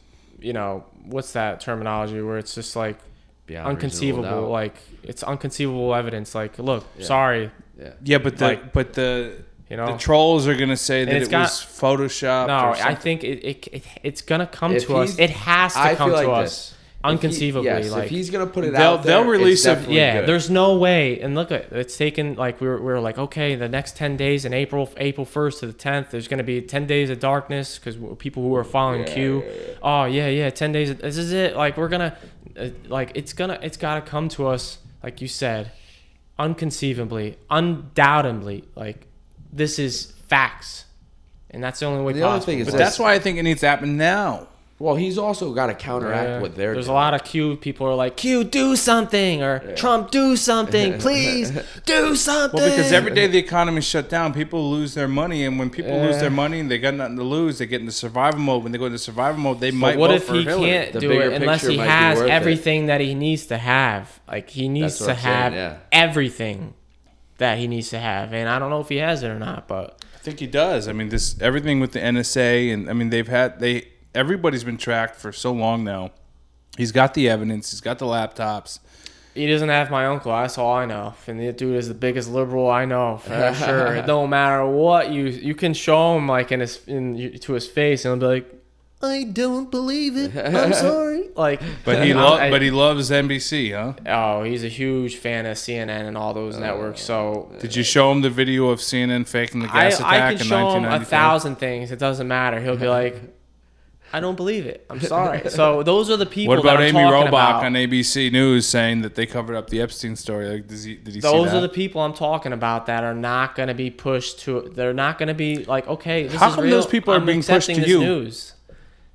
you know what's that terminology where it's just like Beyond unconceivable like it's unconceivable evidence like look Yeah. sorry yeah. yeah, but the like, but the you know the trolls are gonna say that it got- was photoshopped. No, I think it, it, it it's gonna come If to us. It has to I come to like us this. unconceivably. If he, yes, like if he's gonna put it They'll- out, there, they'll release it- yeah, good. there's no way. And look at it's taken like we were, we were like okay, the next ten days in April, April first to the tenth, there's gonna be ten days of darkness because people who are following Q, oh yeah, yeah, ten days. of- This is it. Like we're gonna, uh, like it's gonna, it's gotta come to us, like you said, unconceivably, undoubtedly. Like this is facts, and that's the only way The other possible. thing is But this. that's why I think it needs to happen now. Well, he's also got to counteract Yeah. what they're There's doing. a lot of Q people are like, Q, do something, or Trump, do something, [laughs] please, do something. Well, because every day the economy's shut down, people lose their money, and when people lose their money and they got nothing to lose, they get into survival mode. When they go into survival mode, they might But what vote if for he Hillary. can't The do bigger it unless picture he might be has worth it. everything that he needs to have? Like he needs That's what to I'm saying, have yeah. everything that he needs to have, and I don't know if he has it or not, but I think he does. I mean, this everything with the NSA, and I mean they've had they everybody's been tracked for so long now. He's got the evidence. He's got the laptops. he doesn't have my uncle. That's all I know. And the dude is the biggest liberal I know for sure. [laughs] It don't matter what you you can show him like in his in to his face, and he'll be like. I don't believe it. [laughs] I'm sorry. Like, But he I'm- lo- I- but he loves NBC, huh? Oh, he's a huge fan of CNN and all those oh. networks. So Did you show him the video of CNN faking the I, gas I attack can in show him a thousand things. It doesn't matter. He'll be like, I don't believe it. I'm sorry. [laughs] So those are the people. What about that I'm Amy talking Robach about. on ABC News saying that they covered up the Epstein story? Like, does he, did he see Those that? are the people I'm talking about that are not going to be pushed to. They're not going to be like, okay, this How is come real. those people are I'm being pushed to you? News.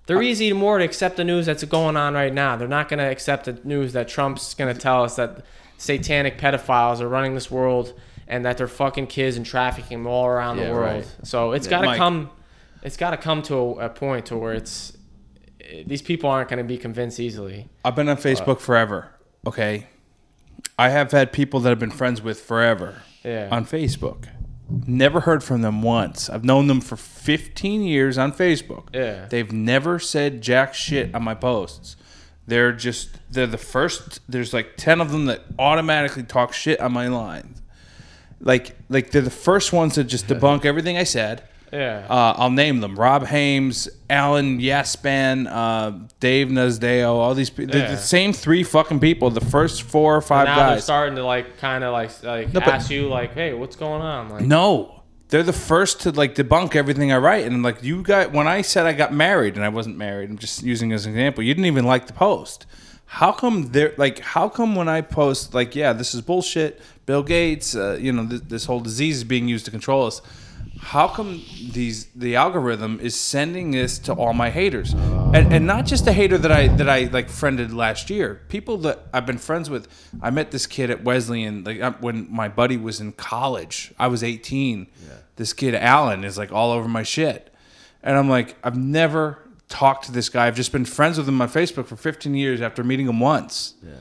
They're easy more to accept the news that's going on right now. They're not going to accept the news that Trump's going to tell us that satanic pedophiles are running this world and that they're fucking kids and trafficking them all around Yeah, the world. right. So it's Yeah, got to come. It's got to come to a, a point to where it's these people aren't going to be convinced easily. I've been on Facebook forever. Okay, I have had people that I've been friends with forever Yeah. on Facebook. Never heard from them once. I've known them for 15 years on Facebook. Yeah. They've never said jack shit on my posts. They're just they're the first. There's like 10 of them that automatically talk shit on my lines. Like like they're the first ones to just debunk [laughs] everything I said. Yeah. Uh, I'll name them: Rob Hames, Alan Yaspan, uh, Dave Nazdeo. All these people, they're Yeah. the same three fucking people. The first four or five now they're guys. starting to like kind of like like No, ask you like, hey, what's going on? Like, No, they're the first to like debunk everything I write. And I'm like, you got when I said I got married and I wasn't married. I'm just using as an example. You didn't even like the post. How come they're like? How come when I post like, yeah, this is bullshit. Bill Gates, uh, you know, this, this whole disease is being used to control us. How come these the algorithm is sending this to all my haters, and and not just the hater that I that I like friended last year. People that I've been friends with. I met this kid at Wesleyan like uh, when my buddy was in college. I was 18. This kid Alan is like all over my shit, and I'm like I've never talked to this guy. I've just been friends with him on Facebook for 15 years after meeting him once yeah.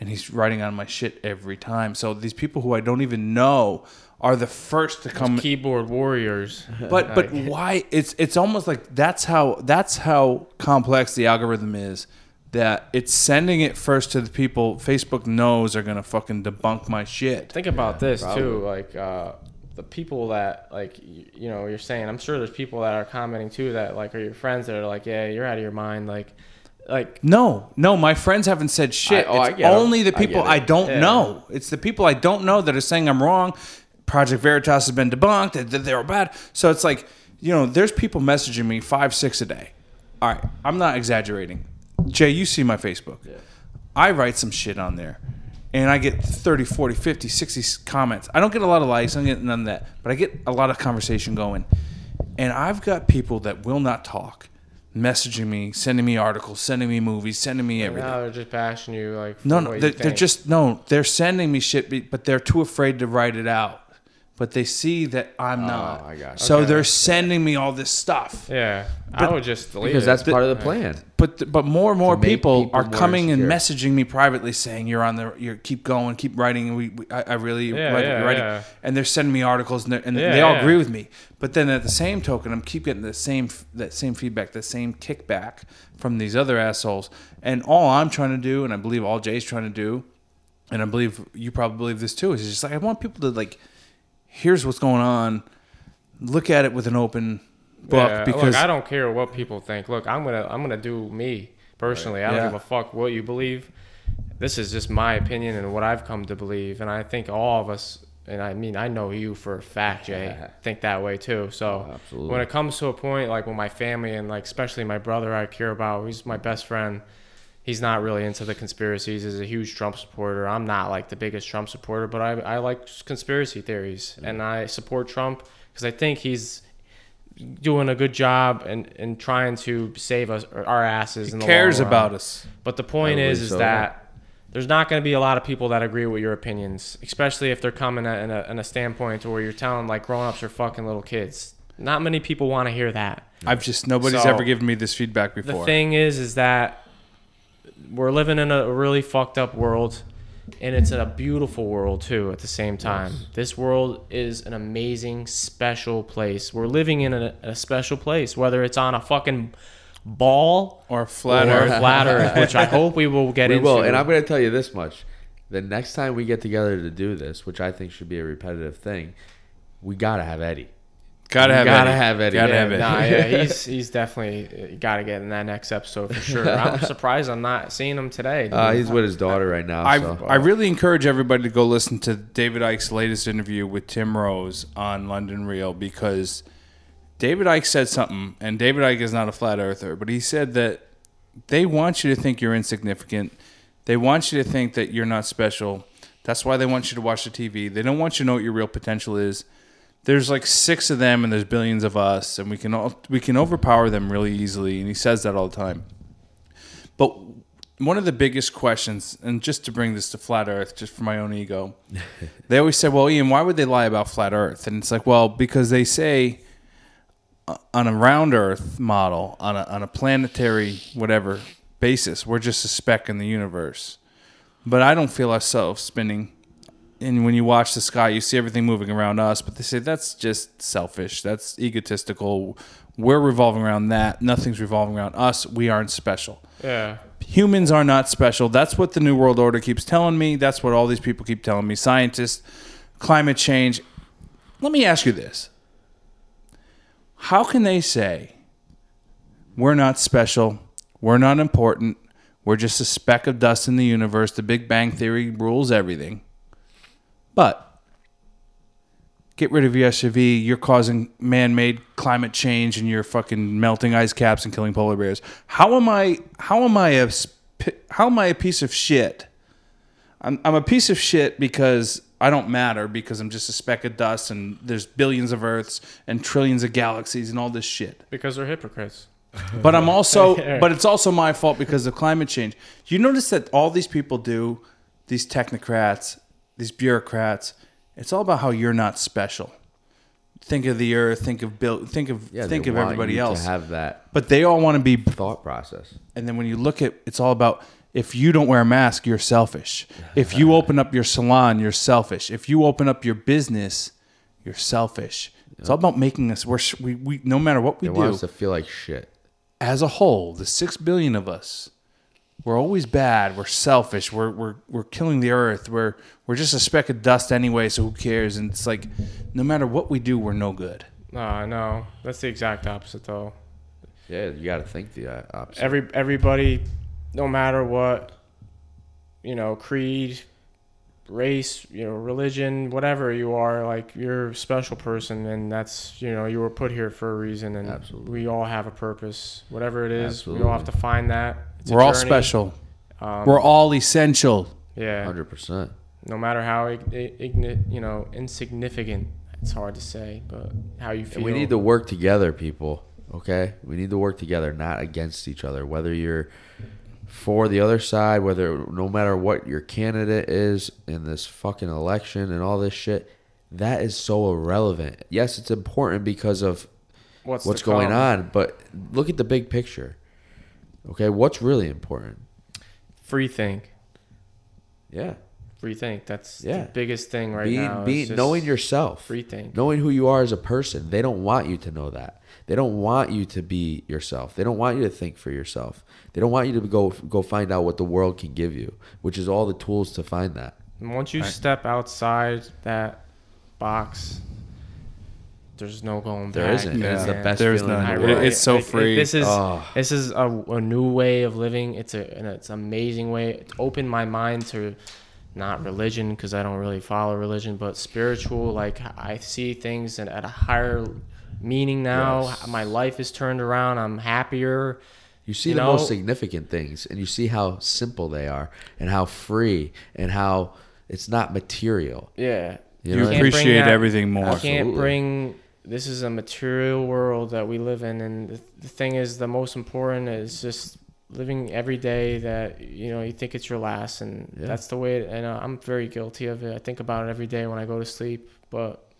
and he's writing on my shit every time. So these people who I don't even know are the first to come. Keyboard warriors. [laughs] But but why? It's it's almost like that's how that's how complex the algorithm is. That it's sending it first to the people Facebook knows are gonna fucking debunk my shit. Think about this too, like uh, the people that like you, you know you're saying. I'm sure there's people that are commenting too that like are your friends that are like, yeah, you're out of your mind, like, like No, no, my friends haven't said shit. I- oh, I it's get it. only the people get I, don't Yeah. know. It's the people I don't know that are saying I'm wrong. Project Veritas has been debunked. That that they're bad. So it's like you know, there's people messaging me five, six a day. All right, I'm not exaggerating. Jay, you see my Facebook. I write some shit on there. And I get 30, 40, 50, 60 comments. I don't get a lot of likes. I don't get none of that. But I get a lot of conversation going. And I've got people that will not talk messaging me, sending me articles, sending me movies, sending me everything. now they're just bashing you, like No, no, they're, they're just no. They're sending me shit, but they're too afraid to write it out. But they see that I'm oh, not. Oh, I got you. So Okay. they're sending me all this stuff. yeah. I would just delete because it. that's part of the plan. But th- but more and more make people, people are more coming and insecure. messaging me privately saying you're on the you keep going, keep writing. and We, we I, I really Yeah, like what yeah, you're writing, yeah. and they're sending me articles and, they're- and Yeah, they all yeah. agree with me. But then at the same token, I'm keep getting the same f- that same feedback, the same kickback from these other assholes. And all I'm trying to do, and I believe all Jay's trying to do, and I believe you probably believe this too, is just like I want people to like, here's what's going on, look at it with an open book Yeah, because look, I don't care what people think. Look, I'm gonna I'm gonna do me personally. I don't Yeah. give a fuck what you believe. This is just my opinion and what I've come to believe, and I think all of us, and I mean I know you for a fact, Jay, think that way too. So oh, absolutely. when it comes to a point like with my family and like especially my brother, I care about. He's my best friend. He's not really into the conspiracies. He's a huge Trump supporter. I'm not like the biggest Trump supporter, but I, I like conspiracy theories mm-hmm. and I support Trump because I think he's doing a good job and, and trying to save us our asses. in the cares about us. But the point is, believe is so, that there's not going to be a lot of people that agree with your opinions, especially if they're coming at, in, a, in a standpoint where you're telling like grown-ups are fucking little kids. Not many people want to hear that. I've just nobody's So, ever given me this feedback before. The thing is, is that we're living in a really fucked up world, and it's a beautiful world too. At the same time, this world is an amazing, special place. We're living in a, a special place, whether it's on a fucking ball or flat or Earth. flat Earth, [laughs] which I hope we will get We into. will, and I'm going to tell you this much: the next time we get together to do this, which I think should be a repetitive thing, we gotta have Eddie. Gotta have Gotta Eddie. have Eddie. Gotta Yeah, have Eddie. Nah, [laughs] yeah, he's he's definitely got to get in that next episode for sure. [laughs] I'm surprised I'm not seeing him today. dude. Uh, he's with his daughter right now. I, so. I really encourage everybody to go listen to David Icke's latest interview with Tim Rose on London Real because David Icke said something, and David Icke is not a flat earther, but he said that they want you to think you're insignificant. They want you to think that you're not special. That's why they want you to watch the TV. They don't want you to know what your real potential is. There's like six of them, and there's billions of us, and we can all, we can overpower them really easily. And he says that all the time. But one of the biggest questions, and just to bring this to flat Earth, just for my own ego, [laughs] they always say, "Well, Ian, why would they lie about flat Earth?" And it's like, well, because they say uh, on a round Earth model, on a on a planetary whatever basis, we're just a speck in the universe. But I don't feel ourselves spinning. And when you watch the sky, you see everything moving around us. But they say that's just selfish. That's egotistical. We're revolving around that. Nothing's revolving around us. We aren't special yeah. humans are not special. That's what the New World Order keeps telling me. That's what all these people keep telling me. Scientists, climate change. Let me ask you this How can they say we're not special, we're not important, we're just a speck of dust in the universe, the Big Bang Theory rules everything? But get rid of your SUV. You're causing man-made climate change, and you're fucking melting ice caps and killing polar bears. How am I? How am I a? How am I a piece of shit? I'm I'm a piece of shit because I don't matter because I'm just a speck of dust and there's billions of Earths and trillions of galaxies and all this shit. Because they're hypocrites. [laughs] But I'm also, [laughs] but it's also my fault because of climate change. You notice that all these people do, these technocrats, these bureaucrats, it's all about how you're not special. Think of the Earth. Think of Bill. Think of Yeah, think of want everybody you else. to have that but they all want to be thought process. and then when you look at it's all about if you don't wear a mask you're selfish if you [laughs] open up your salon you're selfish if you open up your business you're selfish it's all about making us we're, sh- we, we no matter what we They do want us to feel like shit. as a whole the 6 billion of us we're always bad we're selfish we're, we're, we're killing the earth we're, we're just a speck of dust anyway so who cares and it's like no matter what we do we're no good No, no, that's the exact opposite though. Yeah, you got to think the uh, opposite. Every everybody, no matter what, you know, creed, race, you know, religion, whatever you are, like you're a special person, and that's you know you were put here for a reason, and Absolutely. we all have a purpose, whatever it is. We all have to find that. It's we're all journey. special Um, we're all essential yeah. Hundred percent. no matter how ig- ig- you know insignificant it's hard to say but how you feel we need to work together, people. Okay, we need to work together, not against each other. Whether you're for the other side, whether no matter what your candidate is in this fucking election and all this shit, that is so irrelevant. Yes, it's important because of what's, what's going come. on, but look at the big picture. Okay, what's really important? free think Yeah, free think that's Yeah. the biggest thing right now being knowing yourself, free think knowing who you are as a person. They don't want you to know that. They don't want you to be yourself. They don't want you to think for yourself. They don't want you to go go find out what the world can give you, which is all the tools to find that. and once you step outside that box there's no going There back isn't. And it's the man. best There's feeling none. in I the It- world. really- it's so like, it- free. This is Oh. this is a, a new way of living. It's a and it's an amazing way. It opened my mind to not religion because I don't really follow religion, but spiritual. Like I see things at, at a higher meaning now. Yes. My life is turned around. I'm happier. You see You the know- most significant things, and you see how simple they are, and how free, and how it's not material. Yeah. You You know, can't appreciate bring that- everything more. I can't Absolutely. bring. This is a material world that we live in, and the, the thing is, the most important is just living every day that you know you think it's your last, and Yeah. that's the way. And uh, I'm very guilty of it. I think about it every day when I go to sleep, but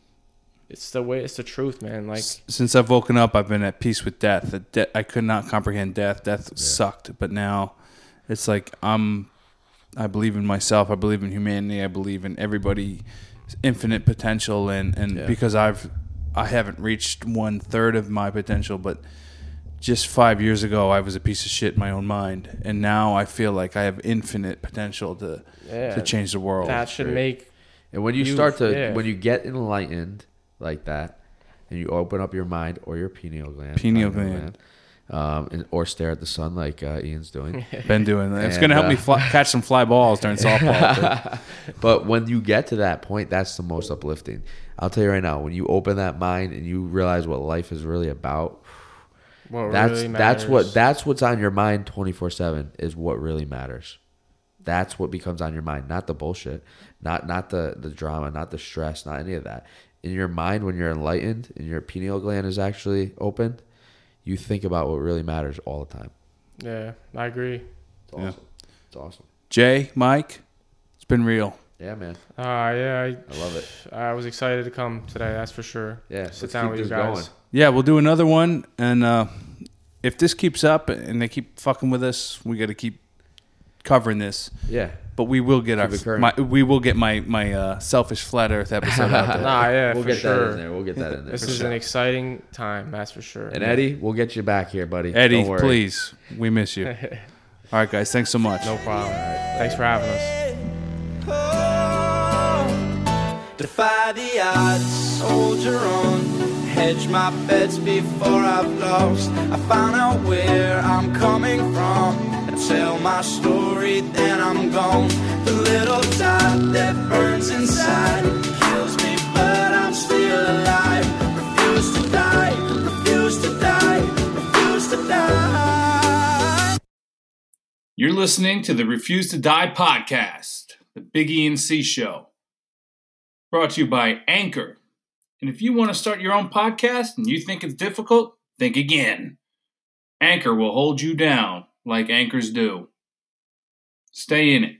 it's the way. It's the truth, man. Like S- since I've woken up, I've been at peace with death. De- I could not comprehend death. Death sucked, but now it's like I'm. I believe in myself. I believe in humanity. I believe in everybody's infinite potential, and and Yeah. because I've I haven't reached one third of my potential, but just five years ago I was a piece of shit in my own mind, and now I feel like I have infinite potential to yeah, to change the world. that should great. make And when you, You- start to, yeah. when you get enlightened like that, and you open up your mind or your pineal gland, Pineal gland. Um, and, or stare at the sun like uh, Ian's doing. [laughs] Been doing that. It's gonna help uh, me fly, catch some fly balls during [laughs] softball. too. [laughs] but when you get to that point, that's the most uplifting. I'll tell you right now, when you open that mind and you realize what life is really about, what that's really that's what that's what's on your mind 24/7 is what really matters. That's what becomes on your mind, not the bullshit, not not the the drama, not the stress, not any of that. In your mind when you're enlightened and your pineal gland is actually open, you think about what really matters all the time. Yeah, I agree. It's Yeah. awesome. It's awesome. Jay, Mike, it's been real. Yeah, man. Uh, yeah, I love it. I, I was excited to come today. That's for sure. Yeah, sit let's down keep with you guys. going. Yeah, we'll do another one, and uh, if this keeps up and they keep fucking with us, we got to keep covering this. Yeah. But we will get Keep our my, we will get my my uh, selfish flat Earth episode out there. [laughs] Nah, yeah, we'll for get sure. that in there. We'll get that in there. This is sure. an exciting time, that's for sure. And Eddie, we'll get you back here, buddy. Eddie, Don't worry. please, we miss you. [laughs] All right, guys, thanks so much. no problem. Thanks for having us. Oh, defy the odds, soldier on. Hedge my bets before I've lost. I find out where I'm coming from. I tell my story, then I'm gone. The little dot that burns inside kills me, but I'm still alive. Refuse to die, refuse to die, refuse to die. You're listening to the Refuse to Die podcast, the Big E and C Show. brought to you by Anchor. And if you want to start your own podcast and you think it's difficult, think again. Anchor will hold you down like anchors do. Stay in it.